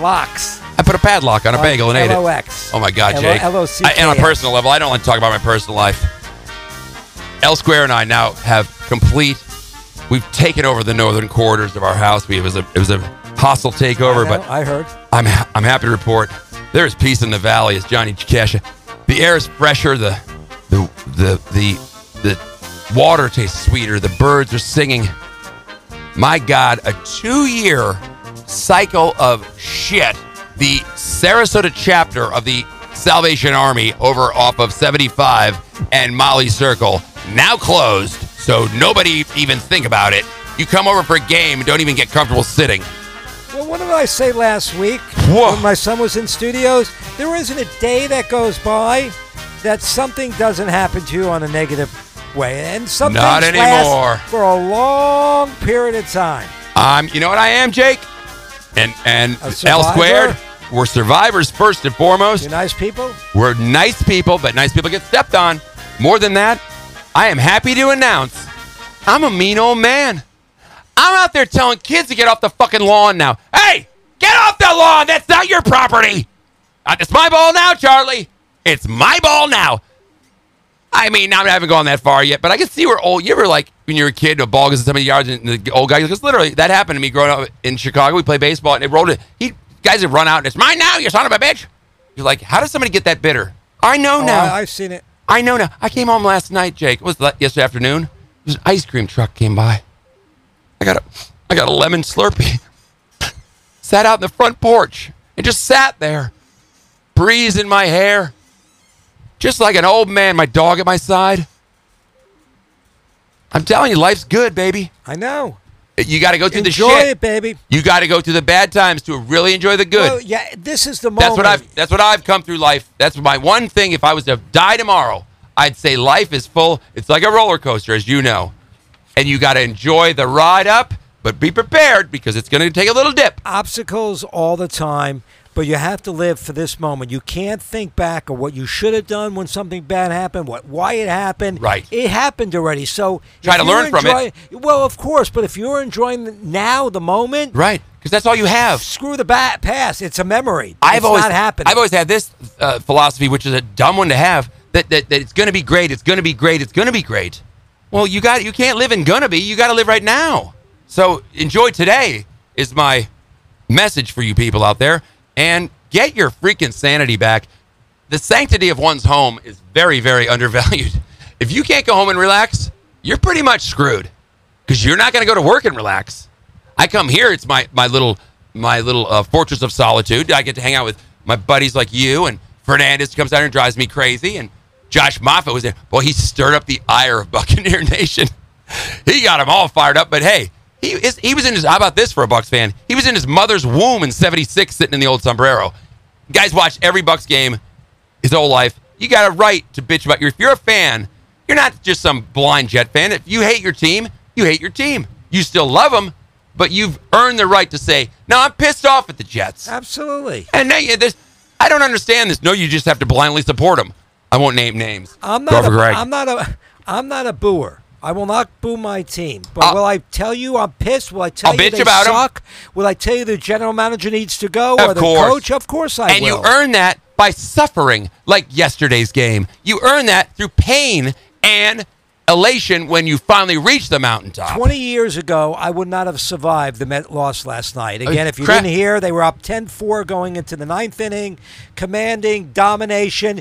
Locks. I put a padlock on a bagel and ate it. L-O-X. Oh my God, Jake! L-O-C-K-S. I- and on a personal level, I don't like to talk about my personal life. L Square and I now have complete. We've taken over the northern quarters of our house. We it was a it was a hostile takeover, I know, but I heard. I'm I'm happy to report there is peace in the valley, as Johnny Chikesha. The air is fresher. The the the the the water tastes sweeter. The birds are singing. My God, a two-year cycle of shit. The Sarasota chapter of the Salvation Army over off of 75 and Molly Circle now closed, so nobody even think about it. You come over for a game, don't even get comfortable sitting. Well, what did I say last week Whoa. when my son was in studios? There isn't a day that goes by that something doesn't happen to you on a negative way, and some Not anymore. for a long period of time. Um, you know what I am, Jake? And and L squared. We're survivors first and foremost. You nice people. We're nice people, but nice people get stepped on. More than that, I am happy to announce I'm a mean old man. I'm out there telling kids to get off the fucking lawn now. Hey, get off the lawn. That's not your property. Uh, it's my ball now, Charlie. It's my ball now. I mean, I haven't gone that far yet, but I can see where old. You ever like when you were a kid, a ball goes in so many yards, and the old guy because literally that happened to me growing up in Chicago. We played baseball, and they rolled it. He guys have run out, and it's mine now. You son of a bitch. You're like, how does somebody get that bitter? I know Oh, now. I, I've seen it. I know now. I came home last night, Jake. It was yesterday afternoon. There's an ice cream truck came by. I got a, I got a lemon Slurpee. sat out in the front porch and just sat there, breeze in my hair, just like an old man. My dog at my side. I'm telling you, life's good, baby. I know. You got to go through Enjoy the shit. it, baby. You got to go through the bad times to really enjoy the good. Well, yeah, this is the moment. That's what I've that's what I've come through life. That's my one thing. If I was to die tomorrow, I'd say life is full. It's like a roller coaster, as you know, and you got to enjoy the ride up, but be prepared because it's going to take a little dip. obstacles all the time, but you have to live for this moment. You can't think back of what you should have done when something bad happened, what why it happened. Right. It happened already. So Try to learn from it. Well, of course, but if you're enjoying the, now the moment, Right, because that's all you have. screw the bat past. It's a memory. I've it's always not happening. I've always had this uh, philosophy, which is a dumb one to have. That, that, that it's going to be great. It's going to be great. It's going to be great. Well, you got you can't live in gonna be. You got to live right now. So enjoy today is my message for you people out there, and get your freaking sanity back. The sanctity of one's home is very very undervalued. If you can't go home and relax, you're pretty much screwed because you're not going to go to work and relax. I come here; it's my my little my little uh, fortress of solitude. I get to hang out with my buddies like you and Fernandez comes down and drives me crazy, and Josh Moffat was there. Boy, he stirred up the ire of Buccaneer Nation. he got them all fired up. But hey, he is, he was in his. How about this for a Bucks fan? He was in his mother's womb in '76, sitting in the old sombrero. Guys watched every Bucks game his whole life. You got a right to bitch about your. If you're a fan, you're not just some blind Jet fan. If you hate your team, you hate your team. You still love them, but you've earned the right to say, "No, I'm pissed off at the Jets." Absolutely. And now you- this, I don't understand this. No, you just have to blindly support them. I won't name names. I'm not. for A, Greg. I'm not a. I'm not a booer. I will not boo my team. But I'll- will I tell you I'm pissed? Will I tell I'll you they suck? Will I tell you the general manager needs to go Of or the course. coach? Of course I and will. you earn that by suffering, like yesterday's game. You earn that through pain and elation when you finally reach the mountaintop. 20 years ago, I would not have survived the Met loss last night. Again, if you crap. didn't hear, they were up 10 4 going into the ninth inning, commanding, domination.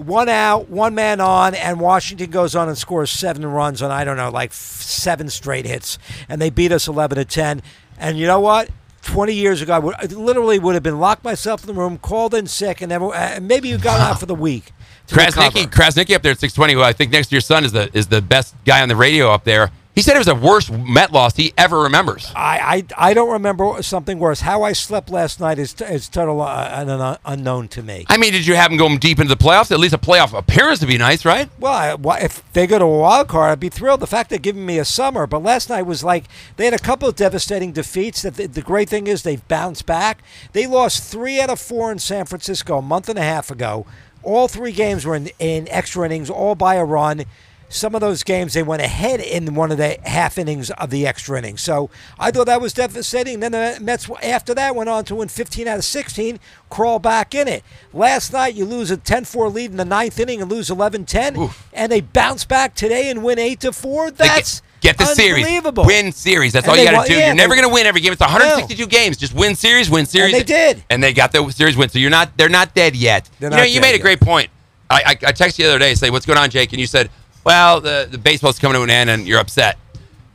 One out, one man on, and Washington goes on and scores seven runs on, I don't know, like f- seven straight hits. And they beat us 11 to 10. And you know what? 20 years ago, I, would, I literally would have been locked myself in the room, called in sick, and uh, maybe you got out for the week. Krasnicki. Krasnicki up there at 620, who I think next to your son is the is the best guy on the radio up there. He said it was the worst Met loss he ever remembers. I, I, I don't remember something worse. How I slept last night is, is total uh, un- unknown to me. I mean, did you have him going deep into the playoffs? At least a playoff appearance would be nice, right? Well, I, if they go to a wild card, I'd be thrilled. The fact they're giving me a summer, but last night was like they had a couple of devastating defeats. That the, the great thing is they've bounced back. They lost three out of four in San Francisco a month and a half ago. All three games were in, in extra innings, all by a run. Some of those games they went ahead in one of the half innings of the extra inning. So I thought that was devastating. Then the Mets after that went on to win 15 out of 16, crawl back in it. Last night you lose a 10-4 lead in the ninth inning and lose 11-10, and they bounce back today and win 8 to 4. That's get, the series, win series. That's And all you got to do. yeah, You're never going to win every game. It's 162 games. Just win series, win series. they did. and they got the series win. So you're not. They're not dead yet. They're you know, you made a great point. I, I, I texted you the other day, and say, "What's going on, Jake?" And you said, "Well, the the baseball's coming to an end, and you're upset."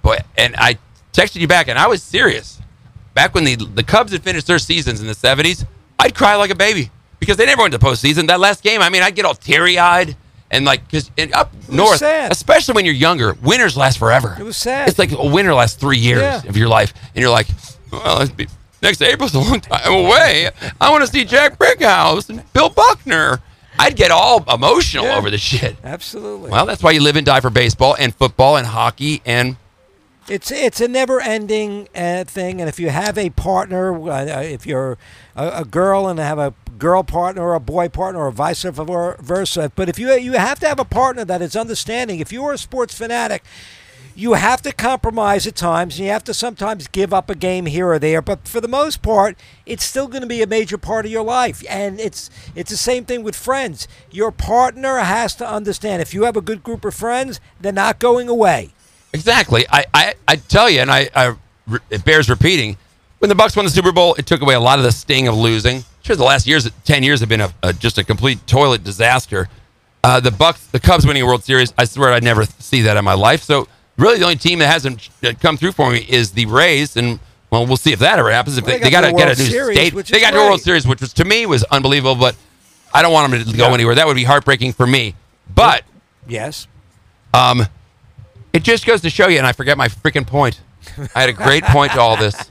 Boy, and I texted you back, and I was serious. Back when the the Cubs had finished their seasons in the 70s, I'd cry like a baby because they never went to the postseason. That last game, I mean, I'd get all teary eyed. And like, because up north, sad. especially when you're younger, winters last forever. It was sad. It's like a winter lasts three years Yeah. of your life, and you're like, well, be, next April's a long time away. I want to see Jack Brickhouse and Bill Buckner. I'd get all emotional Yeah. over the shit. Absolutely. Well, that's why you live and die for baseball and football and hockey and It's it's a never-ending uh, thing, and if you have a partner, uh, if you're a, a girl and have a girl partner or a boy partner or vice versa, but if you you have to have a partner that is understanding. If you are a sports fanatic, you have to compromise at times, and you have to sometimes give up a game here or there. But for the most part, it's still going to be a major part of your life, and it's it's the same thing with friends. Your partner has to understand. If you have a good group of friends, they're not going away. Exactly. I, I, I tell you, and I, I, it bears repeating. When the Bucks won the Super Bowl, it took away a lot of the sting of losing. Sure, the last years, ten years have been a, a just a complete toilet disaster. Uh, the Bucks, the Cubs winning a World Series. I swear I'd never see that in my life. So really, the only team that hasn't come through for me is the Rays, and well, we'll see if that ever happens. If Well, they, they got to get a new Series, state, which they got to a World. Series, which was to me was unbelievable. But I don't want them to go Yeah. anywhere. That would be heartbreaking for me. But Yes. um, it just goes to show you, and I forget my freaking point. I had a great point to all this.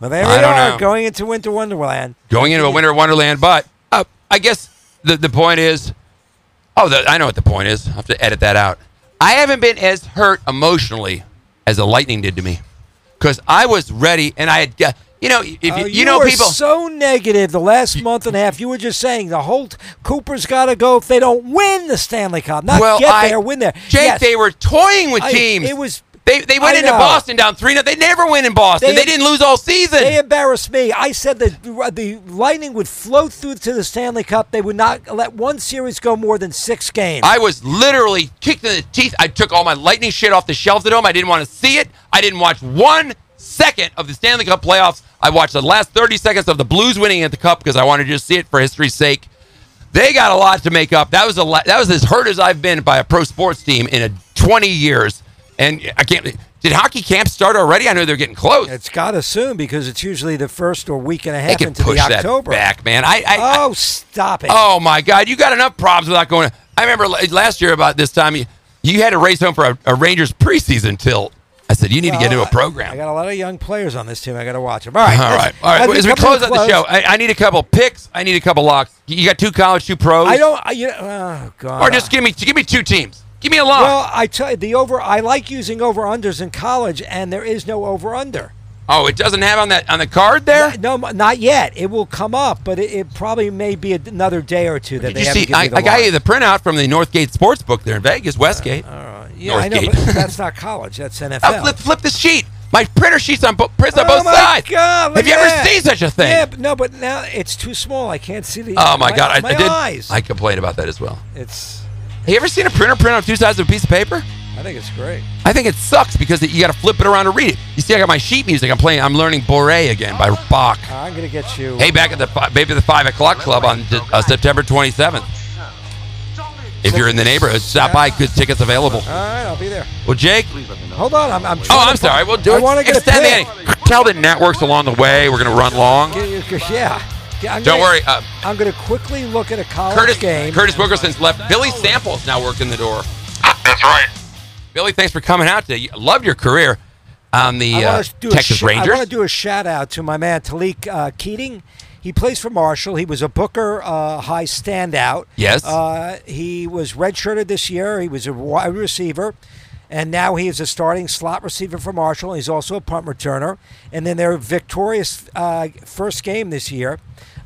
Well, there I we are, know. going into Winter Wonderland. Going into a winter wonderland, but uh, I guess the the point is, oh, the, I know what the point is. I have to edit that out. I haven't been as hurt emotionally as the lightning did to me, because I was ready, and I had got, you know, if Oh, you, you know were people. so negative the last month and a half. You were just saying the whole Cooper's got to go if they don't win the Stanley Cup. Not well, get I, there, win there. Jake, Yes. they were toying with I- teams. it was- they they went I into know. Boston down three. They never win in Boston. They- They, didn't lose all season. They embarrassed me. I said that uh, the Lightning would float through to the Stanley Cup. They would not let one series go more than six games. I was literally kicked in the teeth. I took all my lightning shit off the shelves at home. I didn't want to see it. I didn't watch one second of the Stanley Cup playoffs. I watched the last 30 seconds of the Blues winning at the Cup because I wanted to just see it for history's sake. They got a lot to make up. That was a lot, that was as hurt as I've been by a pro sports team in a 20 years. And I can't. Did hockey camp start already? I know they're getting close. it's got to soon because it's usually the first or week and a half into push the that October. back, man. I, I, I Oh, stop it! Oh my God! You got enough problems without going. I remember last year about this time you, you had to race home for a, a Rangers preseason tilt. I said you need to get into a program. I got a lot of young players on this team. I got to watch them. All right. All right. All right. as As we close out the show, I, I need a couple picks. I need a couple locks. You got two college, two pros, I don't. I, you know, oh God. or just give me give me two teams. Give me a lock. Well, I tell you, the over. I like using over unders in college, and there is no over under. oh, it doesn't have on that on the card there. No, not yet. It will come up, but it, it probably may be another day or two that Did they you see? I, I got you the printout from the Northgate Sportsbook there in Vegas, uh, Westgate. Yeah, I know, Northgate. but that's not college. That's NFL. Oh, flip, flip this sheet. My printer sheets on bo- prints on Oh both my sides. God! Have you at ever seen such a thing? Yeah, but no, but now it's too small. I can't see the. Oh my, God! I, my I did. eyes. I complained about that as well. it's. Have you ever seen a printer print on two sides of a piece of paper? I think it's great. I think it sucks because you got to flip it around to read it. You see, I got my sheet music. I'm playing. I'm learning Bourrée again by Bach. I'm gonna get you. Hey, back at the maybe the five o'clock club on uh, September 27th. If you're in the neighborhood, stop by. Good tickets available. All right, I'll be there. Well, Jake. Hold on, I'm. I'm Oh, I'm sorry. We'll do I it. want to get a. Tell the networks along the way. We're going to run long. Yeah, yeah, yeah. Yeah, I'm Don't gonna- worry. Uh, I'm gonna quickly look at a college Curtis game. Curtis Wilkerson's left. Billy Samples now working the door. That's right. Billy, thanks for coming out today. Loved your career on the uh, want to do Texas a sh- I want to do a shout out to my man Talik uh, Keaton. He plays for Marshall. He was a Booker uh, High standout. Yes. Uh, he was redshirted this year. He was a wide receiver, and now he is a starting slot receiver for Marshall. He's also a punt returner. And then their victorious uh, first game this year,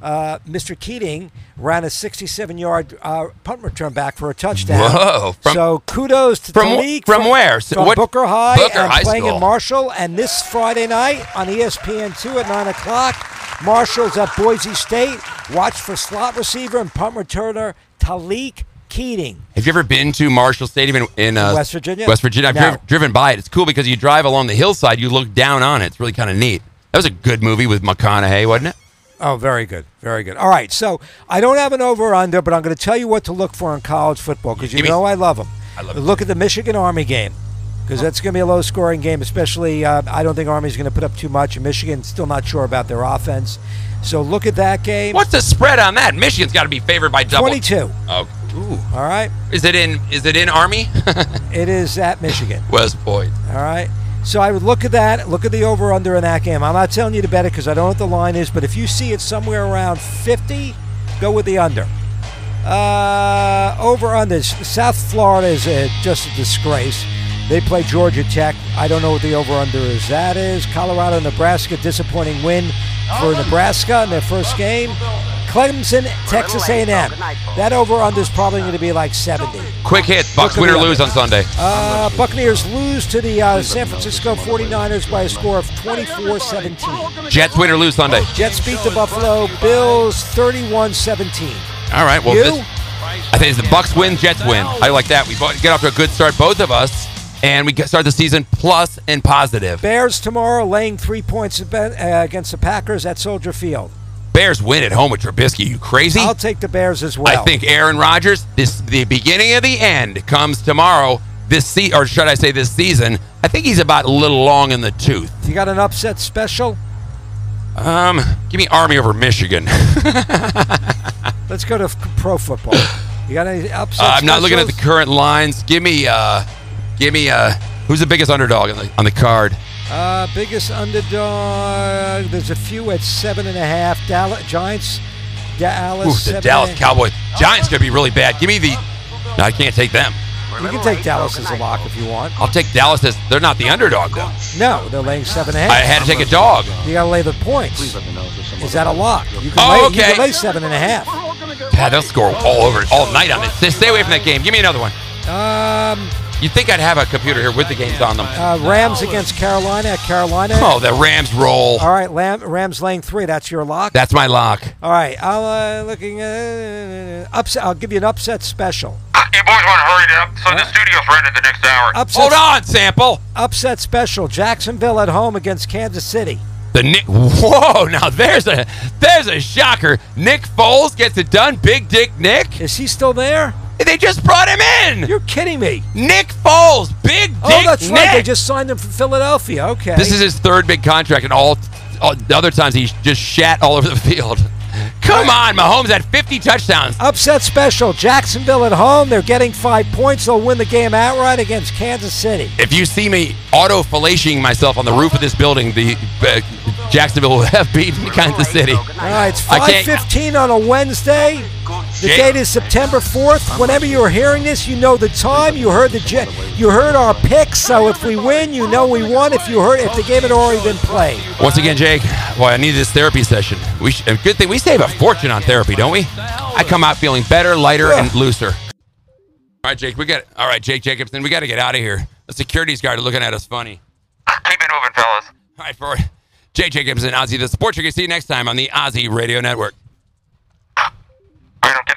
uh, Mr. Keaton ran a 67-yard uh, punt return back for a touchdown. Whoa, from- so kudos to from Talik from where? So From what- Booker High Booker and High playing School. in Marshall. And this Friday night on E ESPN2 at 9 o'clock, Marshall's at Boise State. Watch for slot receiver and punt returner Talik Keaton. Have you ever been to Marshall Stadium in, in uh, West Virginia? West Virginia. I've No. driv- driven by it. It's cool because you drive along the hillside. You look down on it. It's really kind of neat. That was a good movie with McConaughey, wasn't it? Oh, very good. Very good. All right. So I don't have an over under, but I'm going to tell you what to look for in college football because you know I love them. I love it. Look at the Michigan Army game because that's going to be a low scoring game, especially. Uh, I don't think Army's going to put up too much, and Michigan's still not sure about their offense. So look at that game. What's the spread on that? Michigan's got to be favored by double. 22. Oh, ooh. All right. Is it in? Is it in Army? It is at Michigan. West Point. All right. So I would look at that, look at the over under in that game. I'm not telling you to bet it because I don't know what the line is, but if you see it somewhere around 50, go with the under. Uh, over this, South Florida is uh, just a disgrace. They play Georgia Tech. I don't know what the over under is. That is Colorado, Nebraska. Disappointing win for Nebraska in their first game. Clemson, Texas A&M. That over under is probably going to be like 70. Quick hit. Bucks win or lose on Sunday. Uh, Buccaneers lose to the uh, San Francisco 49ers by a score of 24-17. Jets win or lose Sunday. Jets beat the Buffalo Bills 31-17. All right. Well, this, I think it's the Bucks win, Jets win. I like that. We both get off to a good start, both of us, and we start the season plus and positive. Bears tomorrow laying three points uh, against the Packers at Soldier Field. Bears win at home with Trubisky. You crazy? I'll take the Bears as well. I think Aaron Rodgers. This the beginning of the end comes tomorrow. This se- or should I say this season? I think he's about a little long in the tooth. You got an upset special? Um, give me Army over Michigan. Let's go to pro football. You got any upset Uh, I'm not looking at the current lines. Give me, uh, give me, uh, who's the biggest underdog on the on the card? Uh, biggest underdog. There's a few at seven and a half. Dallas Giants. Dallas. Ooh, the seven Dallas and- Cowboys. Giants gonna be really bad. Give me the. No, I can't take them. You can take Dallas as a lock if you want. I'll take Dallas as they're not the underdog though. No, they're laying seven and a half. and a I half. had to take a dog. You got to lay the points. Is that a lock? You can, Oh, lay, you can lay seven and a half. God, they'll score all over all night on this. Stay away from that game. Give me another one. Um, You'd think I'd have a computer here with the games on them. uh, Rams against Carolina at Carolina. Oh, the Rams roll. All right, Lam- Rams laying three. That's your lock. That's my lock. All right, I'll uh, looking uh, upset. I'll give you an upset special. You boys want to hurry it up so the studio's ready the next hour. Upset, Hold on, sample. upset special. Jacksonville at home against Kansas City. The Nick. Whoa! Now there's a there's a shocker. Nick Foles gets it done. Big Dick Nick. Is he still there? They just brought him in. You're kidding me. Nick Foles, Big Dick Oh, that's Nick. right. They just signed him from Philadelphia. Okay. This is his third big contract, and all, all the other times he just shat all over the field. Come on, Mahomes had 50 touchdowns. upset special. Jacksonville at home. They're getting five points. They'll win the game outright against Kansas City. If you see me auto fellatiing myself on the roof of this building, the uh, Jacksonville will have beaten Kansas City. All right, it's I can't- 5:15 on a Wednesday. The Jake- date is September 4th. Whenever you're hearing this, you know the time. You heard the Je- you heard our picks. So if we win, you know we won. If you heard if the game had already been played. Once again, Jake, boy, I need this therapy session. We sh- a good thing we save a fortune on therapy, don't we? I come out feeling better, lighter, and looser. All right, Jake, we got. All right, Jake Jacobson, we got to get out of here. The securities guard are looking at us funny. Keep it moving, fellas. All right, for Jake Jacobson, Ozzy the Sports. You can see you next time on the Ozzy Radio Network. I don't get